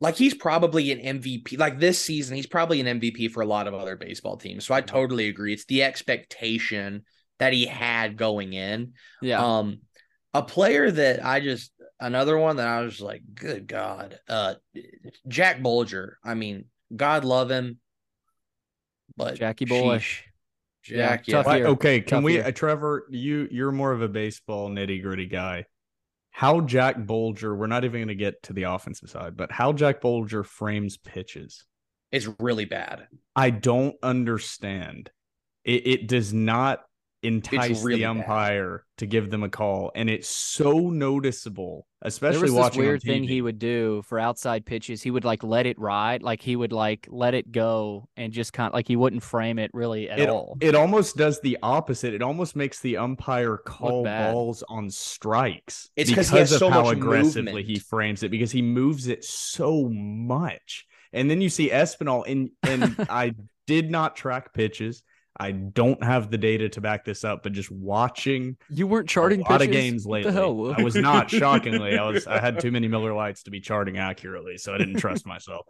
Like he's probably an MVP. Like this season, he's probably an MVP for a lot of other baseball teams. So I totally agree. It's the expectation that he had going in. Yeah, Um, a player that I just another one that I was like, good God, uh, Jack Bulger. I mean, God love him, but Jackie boy. sheesh. Yeah, Jack, yeah, tough year. okay, can Tough we, year. uh, Trevor? You you're more of a baseball nitty gritty guy. How Jack Bulger? We're not even going to get to the offensive side, but how Jack Bulger frames pitches. is really bad. I don't understand. It, it does not entice really the bad. umpire to give them a call, and it's so noticeable, especially watching weird thing he would do for outside pitches. He would like let it ride, like he would like let it go and just kind of like he wouldn't frame it really at it, all. it almost does the opposite. It almost makes the umpire call balls on strikes It's 'cause he of so how aggressively movement. he frames it because he moves it so much. And then you see Espinal, and and I did not track pitches. I don't have the data to back this up, but just watching you weren't charting a lot of games lately. I was not shockingly. I was I had too many Miller lights to be charting accurately, so I didn't trust myself.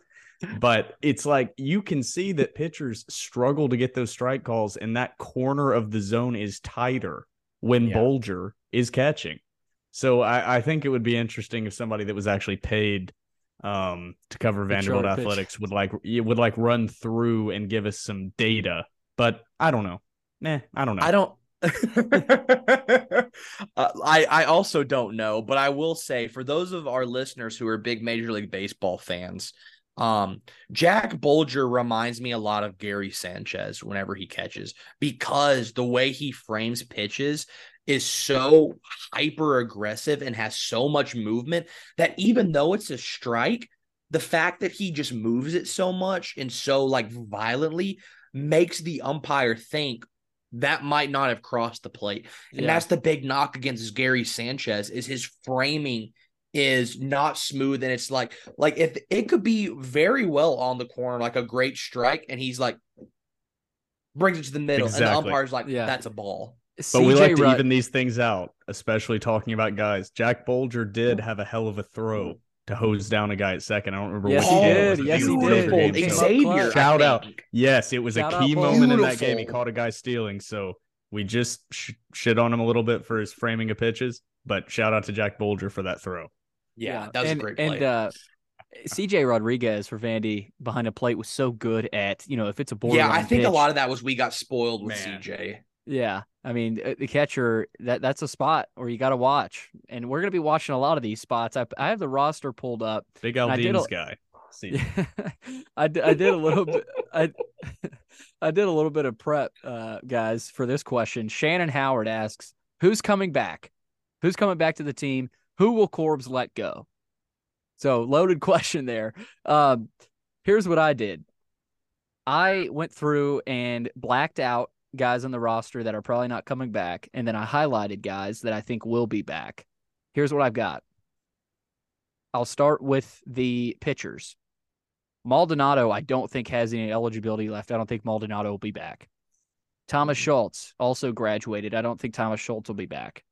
But it's like you can see that pitchers struggle to get those strike calls, and that corner of the zone is tighter when Yeah. Bulger is catching. So I, I think it would be interesting if somebody that was actually paid um to cover Vanderbilt chart pitch. athletics would like would like run through and give us some data. But I don't know. Nah, I don't know. I don't. uh, I I also don't know, but I will say for those of our listeners who are big Major League Baseball fans, um, Jack Bulger reminds me a lot of Gary Sanchez whenever he catches because the way he frames pitches is so hyper aggressive and has so much movement that even though it's a strike, the fact that he just moves it so much and so like violently makes the umpire think that might not have crossed the plate. And Yeah. that's the big knock against Gary Sanchez is his framing is not smooth and it's like like if it could be very well on the corner like a great strike and he's like brings it to the middle and the umpire's like Yeah. that's a ball. But we CJ like to Rudd- even these things out, especially talking about guys. Jack Bulger did have a hell of a throw to hose down a guy at second. I don't remember Yes, what he it did. Yes, he did. game, so- Xavier, Shout out. Yes, it was Shout a key Bulger. moment in that game. He Beautiful. caught a guy stealing, so we just sh- shit on him a little bit for his framing of pitches. But shout out to Jack Bulger for that throw. Yeah, that was and, a great play. And uh, CJ Rodriguez for Vandy behind a plate was so good at, you know, if it's a borderline Yeah, I think a lot of that was we got spoiled with Man. CJ. Yeah, I mean uh, the catcher that that's a spot where you got to watch, and we're gonna be watching a lot of these spots. I I have the roster pulled up. Big I did Aldean's a- guy. See, I, d- I did a little bit. I I did a little bit of prep, uh, guys, for this question. Shannon Howard asks, "Who's coming back? Who's coming back to the team? Who will Corbs let go?" So loaded question there. Um, here's what I did. I went through and blacked out guys on the roster that are probably not coming back, and then I highlighted guys that I think will be back. Here's what I've got. I'll start with the pitchers. Maldonado, I don't think has any eligibility left. I don't think Maldonado will be back. Thomas Schultz also graduated. I don't think Thomas Schultz will be back.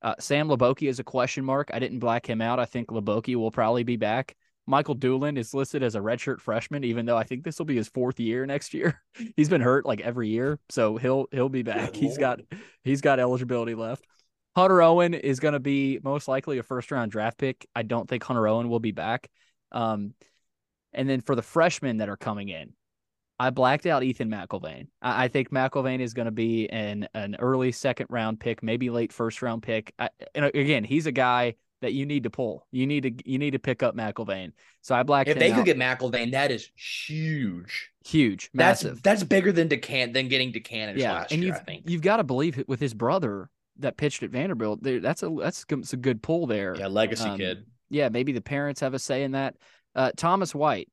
Uh, Sam Hliboki is a question mark. I didn't black him out. I think Hliboki will probably be back. Michael Doolin is listed as a redshirt freshman, even though I think this will be his fourth year next year. He's been hurt like every year, so he'll he'll be back. He's got he's got eligibility left. Hunter Owen is going to be most likely a first round draft pick. I don't think Hunter Owen will be back. Um, and then for the freshmen that are coming in, I blacked out Ethan McElvain. I, I think McElvain is going to be an an early second round pick, maybe late first round pick. I, and again, he's a guy that you need to pull. You need to you need to pick up McElvain. So I blacked If they out. could get McElvain, that is huge. huge, That's massive. that's bigger than Decan than getting Decanter yeah, and year. you've you've got to believe it with his brother that pitched at Vanderbilt. There, that's a that's a good pull there. Yeah, legacy Um, kid. yeah, maybe the parents have a say in that. Uh, Thomas White,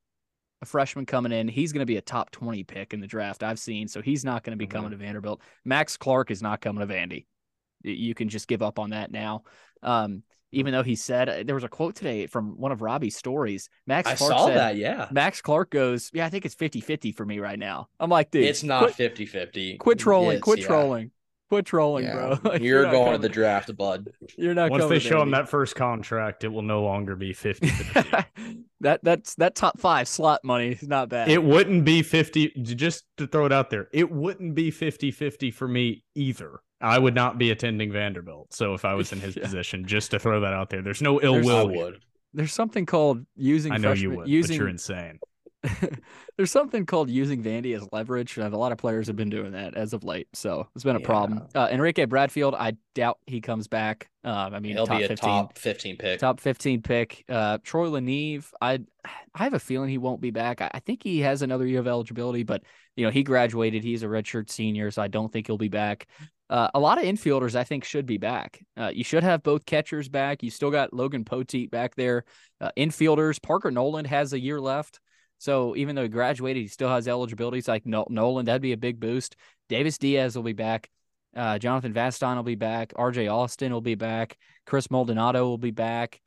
a freshman coming in, he's going to be a top 20 pick in the draft I've seen, so he's not going to be coming Mm-hmm. to Vanderbilt. Max Clark is not coming to Vandy. You can just give up on that now. Um, even though he said uh, there was a quote today from one of Robbie's stories. Max I Clark saw said, that. Yeah, Max Clark goes, Yeah, I think it's 50 50 for me right now. I'm like, dude, it's not quit, 50 50. quit trolling, quit trolling, quit trolling, bro. Like, You're, going coming- to the draft, bud. You're not once coming they show him that first contract, it will no longer be 50 that that's that top five slot money is not bad. It wouldn't be 50, just to throw it out there, it wouldn't be 50 50 for me either. I would not be attending Vanderbilt. So if I was in his Yeah. position, just to throw that out there, there's no ill There's- will. would. There's something called using. I know you would, using, but you're insane. There's something called using Vandy as leverage, and a lot of players have been doing that as of late. So it's been a problem. Uh, Enrique Bradfield, I doubt he comes back. Um, I mean, He'll top be a 15, top 15 pick. top 15 pick. Uh, Troy LaNeve, I I have a feeling he won't be back. I, I think he has another year of eligibility, but you know he graduated. He's a redshirt senior, so I don't think he'll be back. Uh, a lot of infielders I think should be back. Uh, you should have both catchers back. You still got Logan Poteet back there. Uh, infielders, Parker Noland has a year left. So even though he graduated, he still has eligibility. It's like Nol- Noland, that'd be a big boost. Davis Diaz will be back. Uh, Jonathan Vastine will be back. RJ Austin will be back. Chris Maldonado will be back.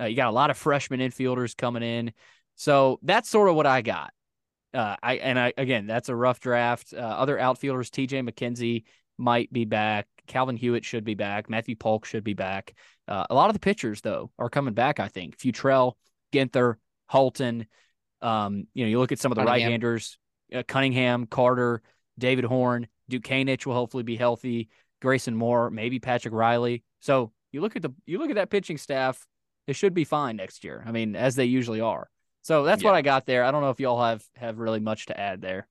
Uh, you got a lot of freshman infielders coming in. So that's sort of what I got. Uh, I and I again, that's a rough draft. Other outfielders, TJ McKenzie might be back. Calvin Hewett should be back. Matthew Polk should be back. Uh, a lot of the pitchers though are coming back. I think Futrell, Ginther, Holton. Um, you know, you look at some of the right-handers: uh, Cunningham, Carter, David Horn, Dutkanych will hopefully be healthy. Grayson Moore, maybe Patrick Reilly. So you look at the you look at that pitching staff; it should be fine next year. I mean, as they usually are. So that's what I got there. I don't know if y'all have have really much to add there.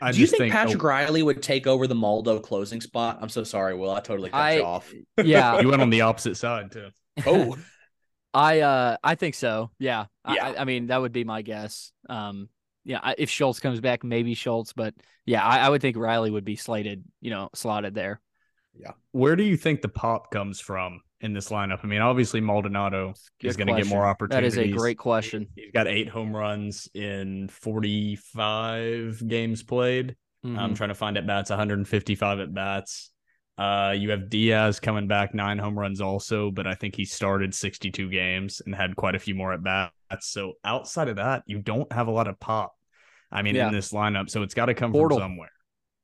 I Do you just think, Patrick oh, Reilly would take over the Maldo closing spot? I'm so sorry, Will. I totally cut I- you off. Yeah, you went on the opposite side too. Oh, I uh I think so. Yeah. I- Yeah. I, I mean that would be my guess. Um yeah, I, if Schultz comes back, maybe Schultz, but yeah, I, I would think Reilly would be slated, you know, slotted there. Yeah. Where do you think the pop comes from in this lineup? I mean, obviously Maldonado is going to get more opportunities. That is a great question. He's got eight home runs in 45 games played. Mhm. I'm trying to find at bats, 155 at bats. Uh, you have Diaz coming back, nine home runs also, but I think he started 62 games and had quite a few more at bats. So outside of that, you don't have a lot of pop. I mean, Yeah. in this lineup, so it's got to come from somewhere.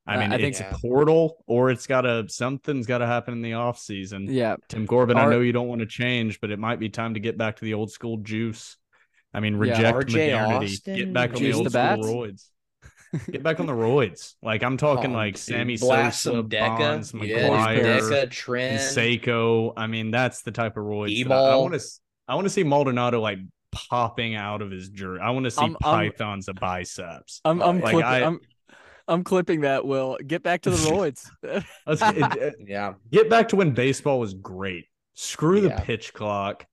I Uh, mean, I think it's so. a portal, or it's got to something's got to happen in the off season. yeah. Tim Corbin, Ar- I know you don't want to change, but it might be time to get back to the old school juice. I mean, reject RJ modernity. Austin, Get back on the old the school bats? roids. Get back on the roids. Like I'm talking Oh, like dude. Sammy Blast Sosa, Deca. Bonds, Yeah, McGwire, Deca, Trent. Seiko. I mean, that's the type of roids. that I- I E-ball. want to. I want to see Maldonado like popping out of his jersey. I want to see I'm- I'm- pythons of biceps. I'm I'm Like, clipping I- I'm I'm clipping that. Will get back to the roids. Let's get, it- Yeah. get back to when baseball was great. Screw the pitch clock.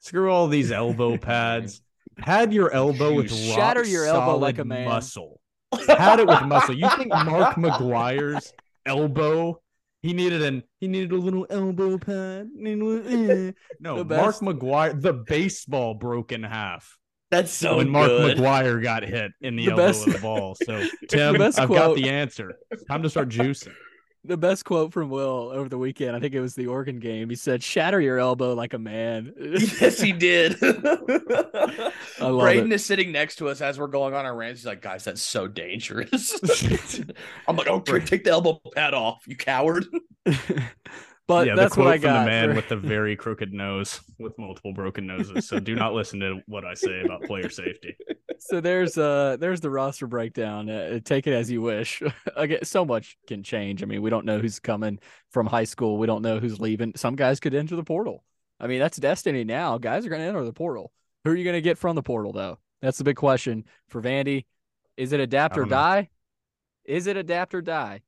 Screw all these elbow pads. Pad your elbow with Juice. rock Shatter your elbow like a man. muscle. Had it with muscle. You think Mark McGwire's elbow? He needed an he needed a little elbow pad. Little- eh. No, Mark. McGwire. The baseball broke in half That's so when Mark good. McGwire got hit in the, The elbow best- of the ball. So Tim, I've got the answer. Time to start juicing. the best quote from Will over the weekend. I think it was the Oregon game. He said, "Shatter your elbow like a man." yes, he did. I love Braden it. is sitting next to us as we're going on our rants. He's like, guys, that's so dangerous. I'm like, okay, take the elbow pad off, you coward. But yeah, that's the quote what I from got. the man for- with the very crooked nose with multiple broken noses. So do not listen to what I say about player safety. so there's uh there's the roster breakdown. Uh, take it as you wish. Again, so much can change. I mean, we don't know who's coming from high school. We don't know who's leaving. Some guys could enter the portal. I mean, that's destiny now. Guys are going to enter the portal. Who are you going to get from the portal though? That's the big question for Vandy. Is it adapt or don't know. die? Is it adapt or die?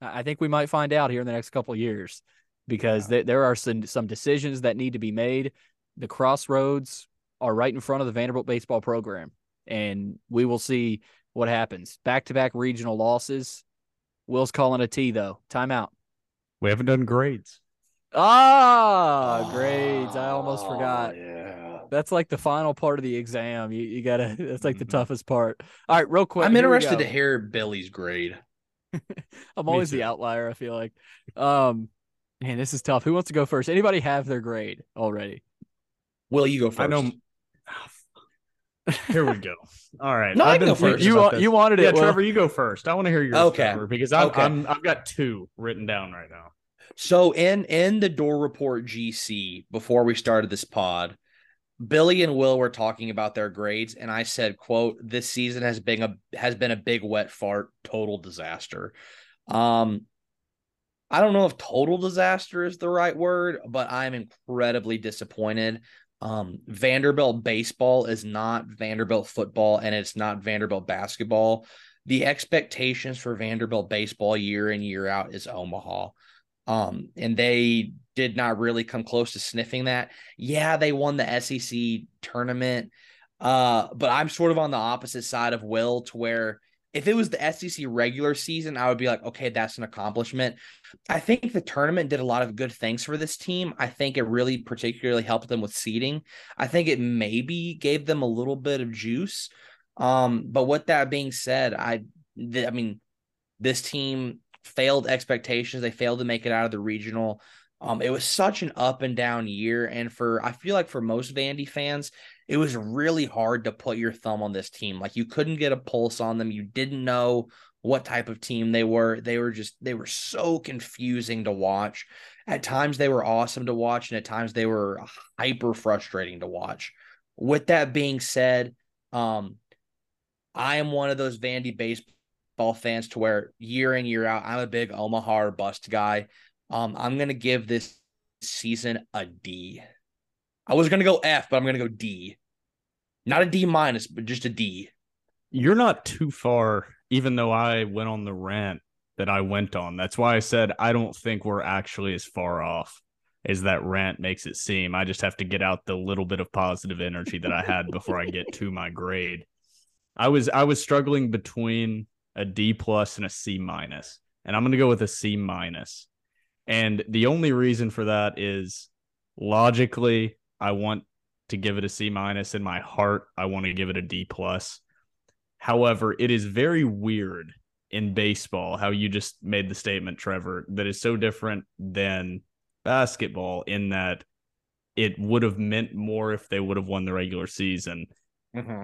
I I think we might find out here in the next couple of years because there there are some some decisions that need to be made. The crossroads are right in front of the Vanderbilt baseball program, and we will see what happens. Back to back regional losses. Will's calling a T though. Timeout. We haven't done grades. Ah, grades. I almost Oh, forgot. Yeah. That's like the final part of the exam. You you gotta. That's like the Mhm. toughest part. All right, real quick. I'm interested to hear Billy's grade. I'm always the outlier. I feel like. Um, man, this is tough. Who wants to go first? Anybody have their grade already? Will you go first? I know. Here we go. All right. No, I I've can been go first. You about want this. you wanted Yeah, it. Will. Trevor, you go first. I want to hear yours, Okay. Trevor, because I'm, Okay. I'm I've got two written down right now. So in in the Dore report GC before we started this pod, Billy and Will were talking about their grades, and I said, "quote This season has been a has been a big wet fart, total disaster." Um, I don't know if total disaster is the right word, but I'm incredibly disappointed. Um, Vanderbilt baseball is not Vanderbilt football, and it's not Vanderbilt basketball. The expectations for Vanderbilt baseball year in year out is Omaha. Um, and they did not really come close to sniffing that. Yeah, they won the SEC tournament. Uh, but I'm sort of on the opposite side of Will to where if it was the SEC regular season, I would be like, okay, that's an accomplishment. I think the tournament did a lot of good things for this team. I think it really particularly helped them with seeding. I think it maybe gave them a little bit of juice. Um, but with that being said, I, th- I mean, this team failed expectations. They failed to make it out of the regional. Um, it was such an up and down year, and for I feel like for most Vandy fans, it was really hard to put your thumb on this team. Like you couldn't get a pulse on them. You didn't know what type of team they were. They were just they were so confusing to watch. At times they were awesome to watch, and at times they were hyper frustrating to watch. With that being said, um, I am one of those Vandy baseball fans to where year in year out, I'm a big Omaha or bust guy. Um, I'm gonna give this season a D. I was gonna go F, but I'm gonna go D. Not a D minus, but just a D. You're not too far, even though I went on the rant that I went on. That's why I said I don't think we're actually as far off as that rant makes it seem. I just have to get out the little bit of positive energy that I had before I get to my grade. I was I was struggling between a D plus and a C minus, and I'm to go with a C minus. And the only reason for that is logically, I want to give it a C minus. In my heart, I want to give it a D plus. However, it is very weird in baseball how you just made the statement, Trevor, that is so different than basketball in that it would have meant more if they would have won the regular season.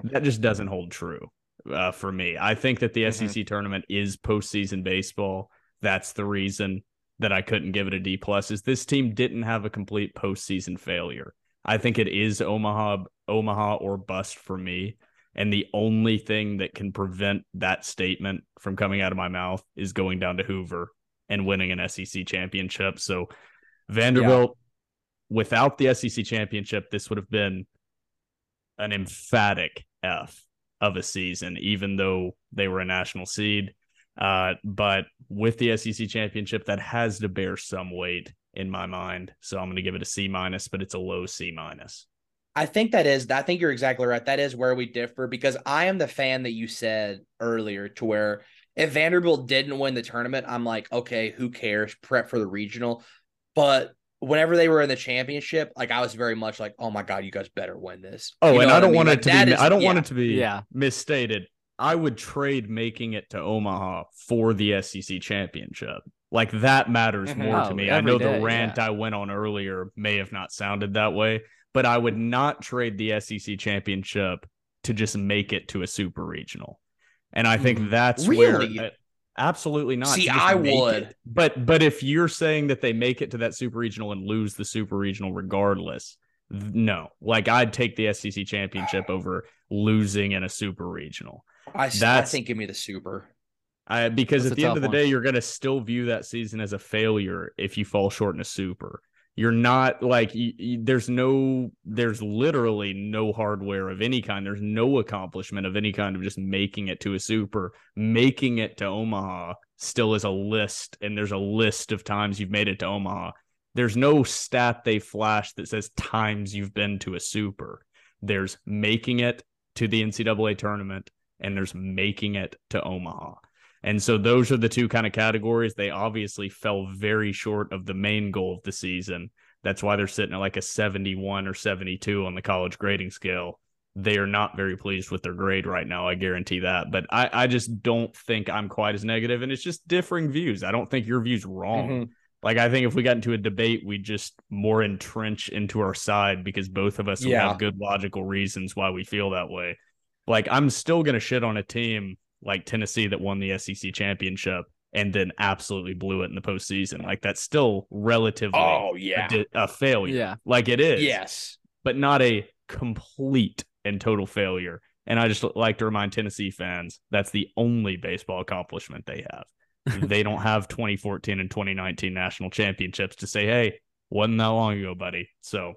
That just doesn't hold true uh, for me. I think that the Mhm. SEC tournament is postseason baseball. That's the reason that I couldn't give it a D plus. Is this team didn't have a complete postseason failure. I think it is Omaha, Omaha or bust for me. And the only thing that can prevent that statement from coming out of my mouth is going down to Hoover and winning an SEC championship. So Vanderbilt, without the SEC championship, this would have been an emphatic F of a season, even though they were a national seed. Uh, but with the SEC championship, that has to bear some weight in my mind. So I'm going to give it a C minus, but it's a low C minus. I think that is, I think you're exactly right. That is where we differ because I am the fan that you said earlier to where if Vanderbilt didn't win the tournament, I'm like, okay, who cares? Prep for the regional. But whenever they were in the championship, like I was very much like, oh my God, you guys better win this. Oh, you and I don't mean? want like, it to be, is- I don't yeah. want it to be Yeah. misstated. I would trade making it to Omaha for the SEC championship. Like that matters Mhm. more Oh, to me. I know day, the rant yeah. I went on earlier may have not sounded that way, but I would not trade the SEC championship to just make it to a super regional. And I think that's Really? where absolutely not. See, I would. it. But but if you're saying that they make it to that super regional and lose the super regional regardless, th- no. Like I'd take the SEC championship over losing in a super regional. I, s- I That's- think give me the super. I, because That's at the end of the one. day, you're going to still view that season as a failure if you fall short in a super. You're not like you, you- there's no there's literally no hardware of any kind. There's no accomplishment of any kind of just making it to a super. Making it to Omaha still is a list, and there's a list of times you've made it to Omaha. There's no stat they flash that says times you've been to a super. There's making it to the NCAA tournament, and there's making it to Omaha. And so those are the two kind of categories. They obviously fell very short of the main goal of the season. That's why they're sitting at like a 71 or 72 on the college grading scale. They are not very pleased with their grade right now. I guarantee that. But I, I just don't think I'm quite as negative, And it's just differing views. I don't think your view's wrong. Mhm. Like I think if we got into a debate, we'd just more entrench into our side because both of us Yeah. have good logical reasons why we feel that way. Like I'm still gonna shit on a team like Tennessee that won the SEC championship and then absolutely blew it in the postseason. Like that's still relatively Oh a, yeah. di- a failure. Yeah. Like it is. Yes. But not a complete and total failure. And I just like to remind Tennessee fans that's the only baseball accomplishment they have. they don't have 2014 and 2019 national championships to say, hey, wasn't that long ago, buddy. So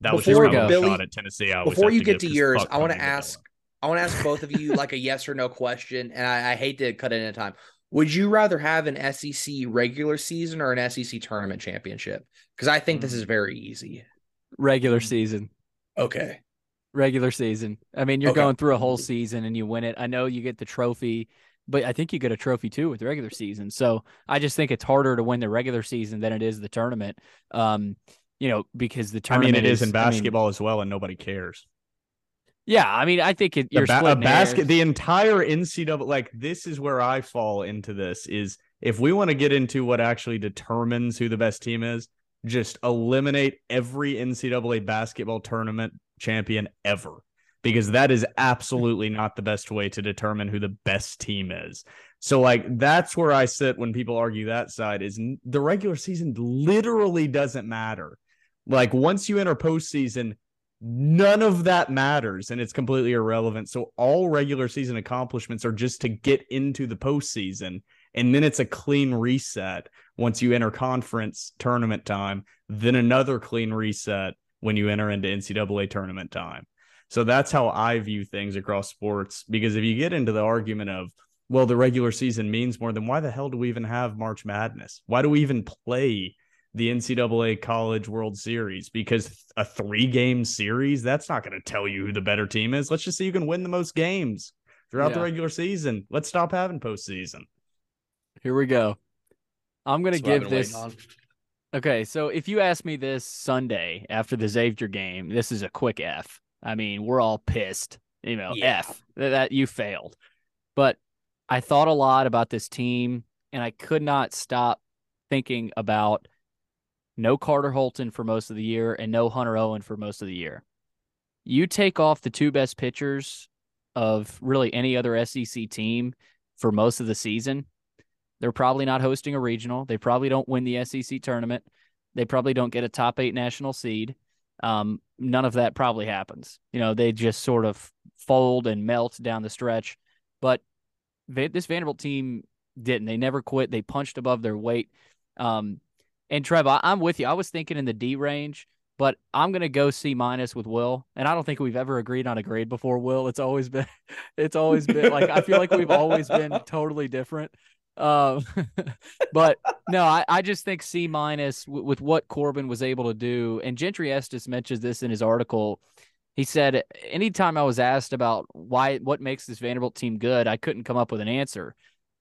that was just Before my little Billy- shot at Tennessee. I Before you to get to yours, I want to ask. I want to ask both of you like a yes or no question, and I, I hate to cut it in time. Would you rather have an SEC regular season or an SEC tournament championship? Because I think this Mm. is very easy. Regular season. Okay. Regular season. I mean, you're Okay. going through a whole season and you win it. I know you get the trophy, but I think you get a trophy too with the regular season. So I just think it's harder to win the regular season than it is the tournament. Um, you know, because the tournament. I mean, tournament it is in I mean, basketball as well, and nobody cares. Yeah, I mean, I think it, you're ba- a basket, hairs. the entire NCAA, like this is where I fall into this. Is if we want to get into what actually determines who the best team is, just eliminate every NCAA basketball tournament champion ever, because that is absolutely not the best way to determine who the best team is. So, like, that's where I sit when people argue that side is the regular season literally doesn't matter. Like, once you enter postseason, none of that matters and it's completely irrelevant. So all regular season accomplishments are just to get into the postseason. And then it's a clean reset once you enter conference tournament time, then another clean reset when you enter into NCAA tournament time. So that's how I view things across sports. Because if you get into the argument of, well, the regular season means more, then why the hell do we even have March Madness? Why do we even play the NCAA College World Series because a three game series, that's not going to tell you who the better team is. Let's just see who can win the most games throughout the regular season. Let's stop having postseason. Here we go. I'm going to That's what I've give this. Okay, so if you ask me this Sunday after the Xavier game, this is a quick F. I mean, we're all pissed. You know, Yeah. F that, that you failed. But I thought a lot about this team, and I could not stop thinking about no Carter Holton for most of the year and no Hunter Owen for most of the year. You take off the two best pitchers of really any other SEC team for most of the season, they're probably not hosting a regional. They probably don't win the SEC tournament. They probably don't get a top eight national seed. Um, none of that probably happens. You know, they just sort of fold and melt down the stretch. But this Vanderbilt team didn't. They never quit. They punched above their weight. Um, and Trev, I, I'm with you. I was thinking in the D range, but I'm gonna go C minus with Will, and I don't think we've ever agreed on a grade before. Will, it's always been, it's always been like I feel like we've always been totally different. Um, but no, I, I just think C minus w- with what Corbin was able to do, and Gentry Estes mentions this in his article. He said, anytime I was asked about why what makes this Vanderbilt team good, I couldn't come up with an answer,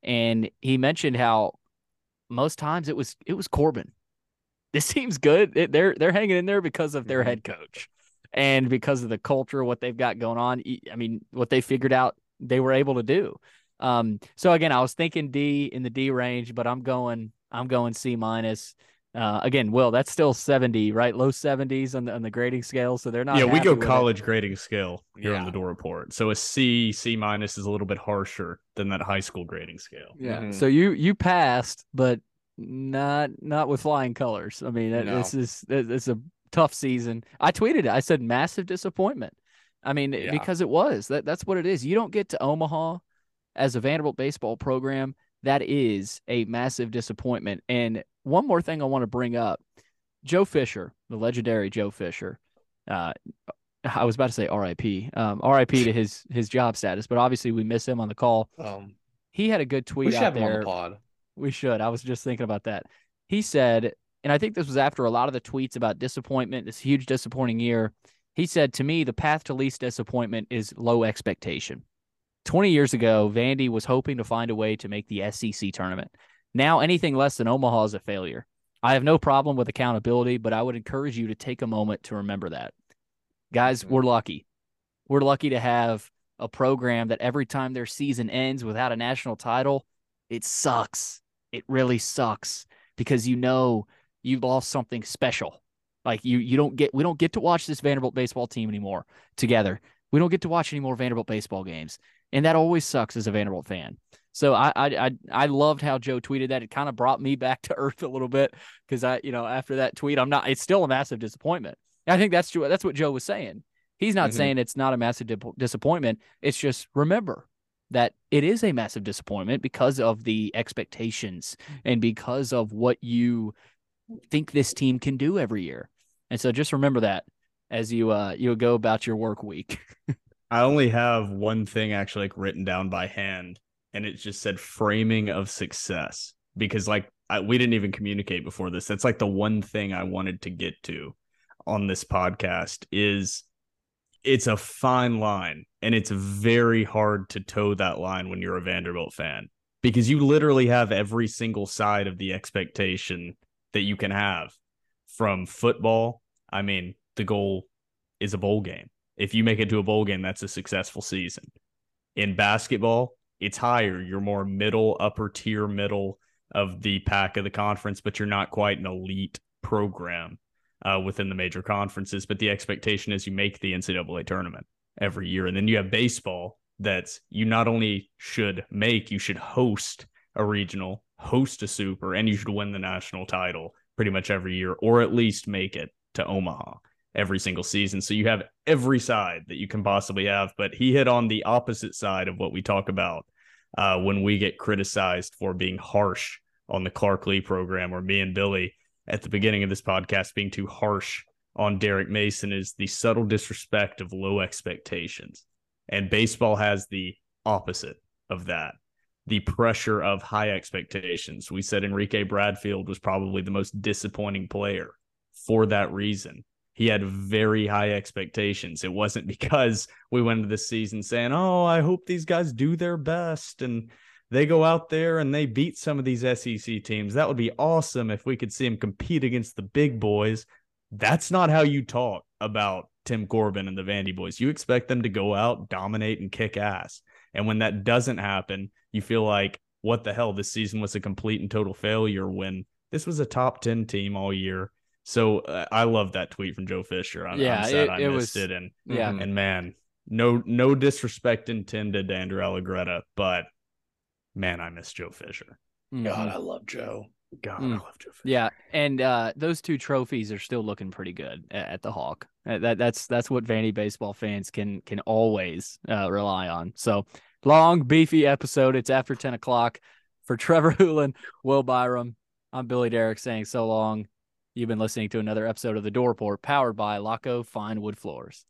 and he mentioned how most times it was it was Corbin this team's good. It, they're they're hanging in there because of their Mm-hmm. head coach and because of the culture, what they've got going on. I mean, what they figured out they were able to do. Um, so again, I was thinking D in the D range, but I'm going I'm going C minus. Uh, again, Will, that's still 70, right? Low 70s on the on the grading scale. So they're not. yeah, we go with it. college grading scale here on the Dore report. So a C, C minus is a little bit harsher than that high school grading scale. Yeah. Mhm. So you you passed, but not not with flying colors. I mean, that- No. this is it's a tough season. I tweeted it. I said massive disappointment. I mean, Yeah. because it was. That that's what it is. You don't get to Omaha as a Vanderbilt baseball program. That is a massive disappointment. And one more thing I want to bring up. Joe Fisher, the legendary Joe Fisher. Uh, I was about to say R.I.P. Um, R.I.P. to his his job status, but obviously we miss him on the call. Um, He had a good tweet we should out have him on there. the pod. We should. I was just thinking about that. He said, and I think this was after a lot of the tweets about disappointment, this huge disappointing year. He said, to me, the path to least disappointment is low expectation. 20 years ago, Vandy was hoping to find a way to make the SEC tournament. Now, anything less than Omaha is a failure. I have no problem with accountability, but I would encourage you to take a moment to remember that. Guys, Mhm. we're lucky. We're lucky to have a program that every time their season ends without a national title, it sucks. It really sucks because you know you lost something special. Like you you don't get we don't get to watch this Vanderbilt baseball team anymore together. We don't get to watch any more Vanderbilt baseball games. And that always sucks as a Vanderbilt fan. So I I I, I loved how Joe tweeted that. It kind of brought me back to earth a little bit because I, you know, after that tweet, I'm not it's still a massive disappointment. I think that's true. That's what Joe was saying. He's not Mhm. saying it's not a massive dip- disappointment. It's just remember that it is a massive disappointment because of the expectations and because of what you think this team can do every year. And so just remember that as you uh you go about your work week. I only have one thing actually like written down by hand, and it just said framing of success because like I, we didn't even communicate before this. That's like the one thing I wanted to get to on this podcast is it's a fine line and it's very hard to toe that line when you're a Vanderbilt fan because you literally have every single side of the expectation that you can have from football. I mean, the goal is a bowl game. If you make it to a bowl game, that's a successful season. In basketball, it's higher. You're more middle, upper tier, middle of the pack of the conference, but you're not quite an elite program uh, within the major conferences. But the expectation is you make the NCAA tournament every year. And then you have baseball that's you not only should make, you should host a regional, host a super, and you should win the national title pretty much every year, or at least make it to Omaha every single season. So you have every side that you can possibly have. But he hit on the opposite side of what we talk about uh, when we get criticized for being harsh on the Clark Lea program, or me and Billy at the beginning of this podcast being too harsh on Derek Mason is the subtle disrespect of low expectations. And baseball has the opposite of that the pressure of high expectations. We said Enrique Bradfield was probably the most disappointing player for that reason. He had very high expectations. It wasn't because we went into the season saying, Oh, I hope these guys do their best and they go out there and they beat some of these SEC teams. That would be awesome if we could see them compete against the big boys. That's not how you talk about Tim Corbin and the Vandy boys. You expect them to go out, dominate, and kick ass. And when that doesn't happen, you feel like, what the hell? This season was a complete and total failure when this was a top 10 team all year. So uh, I love that tweet from Joe Fisher. I'm, Yeah, I'm sad it- I it missed was- it. And, Yeah. And man, no, no disrespect intended to Andrew Allegretta, but man, I miss Joe Fisher. God, Mhm. I love Joe. God, Mm. I love Joe Fisher. Yeah, and uh, those two trophies are still looking pretty good at, at the Hawk. Uh, That that's that's what Vandy baseball fans can can always uh, rely on. So long, beefy episode. It's after ten o'clock. For Trevor Hulan, Will Byrum, I'm Billy Derrick saying so long. You've been listening to another episode of The Dore Report powered by Laco Fine Wood Floors.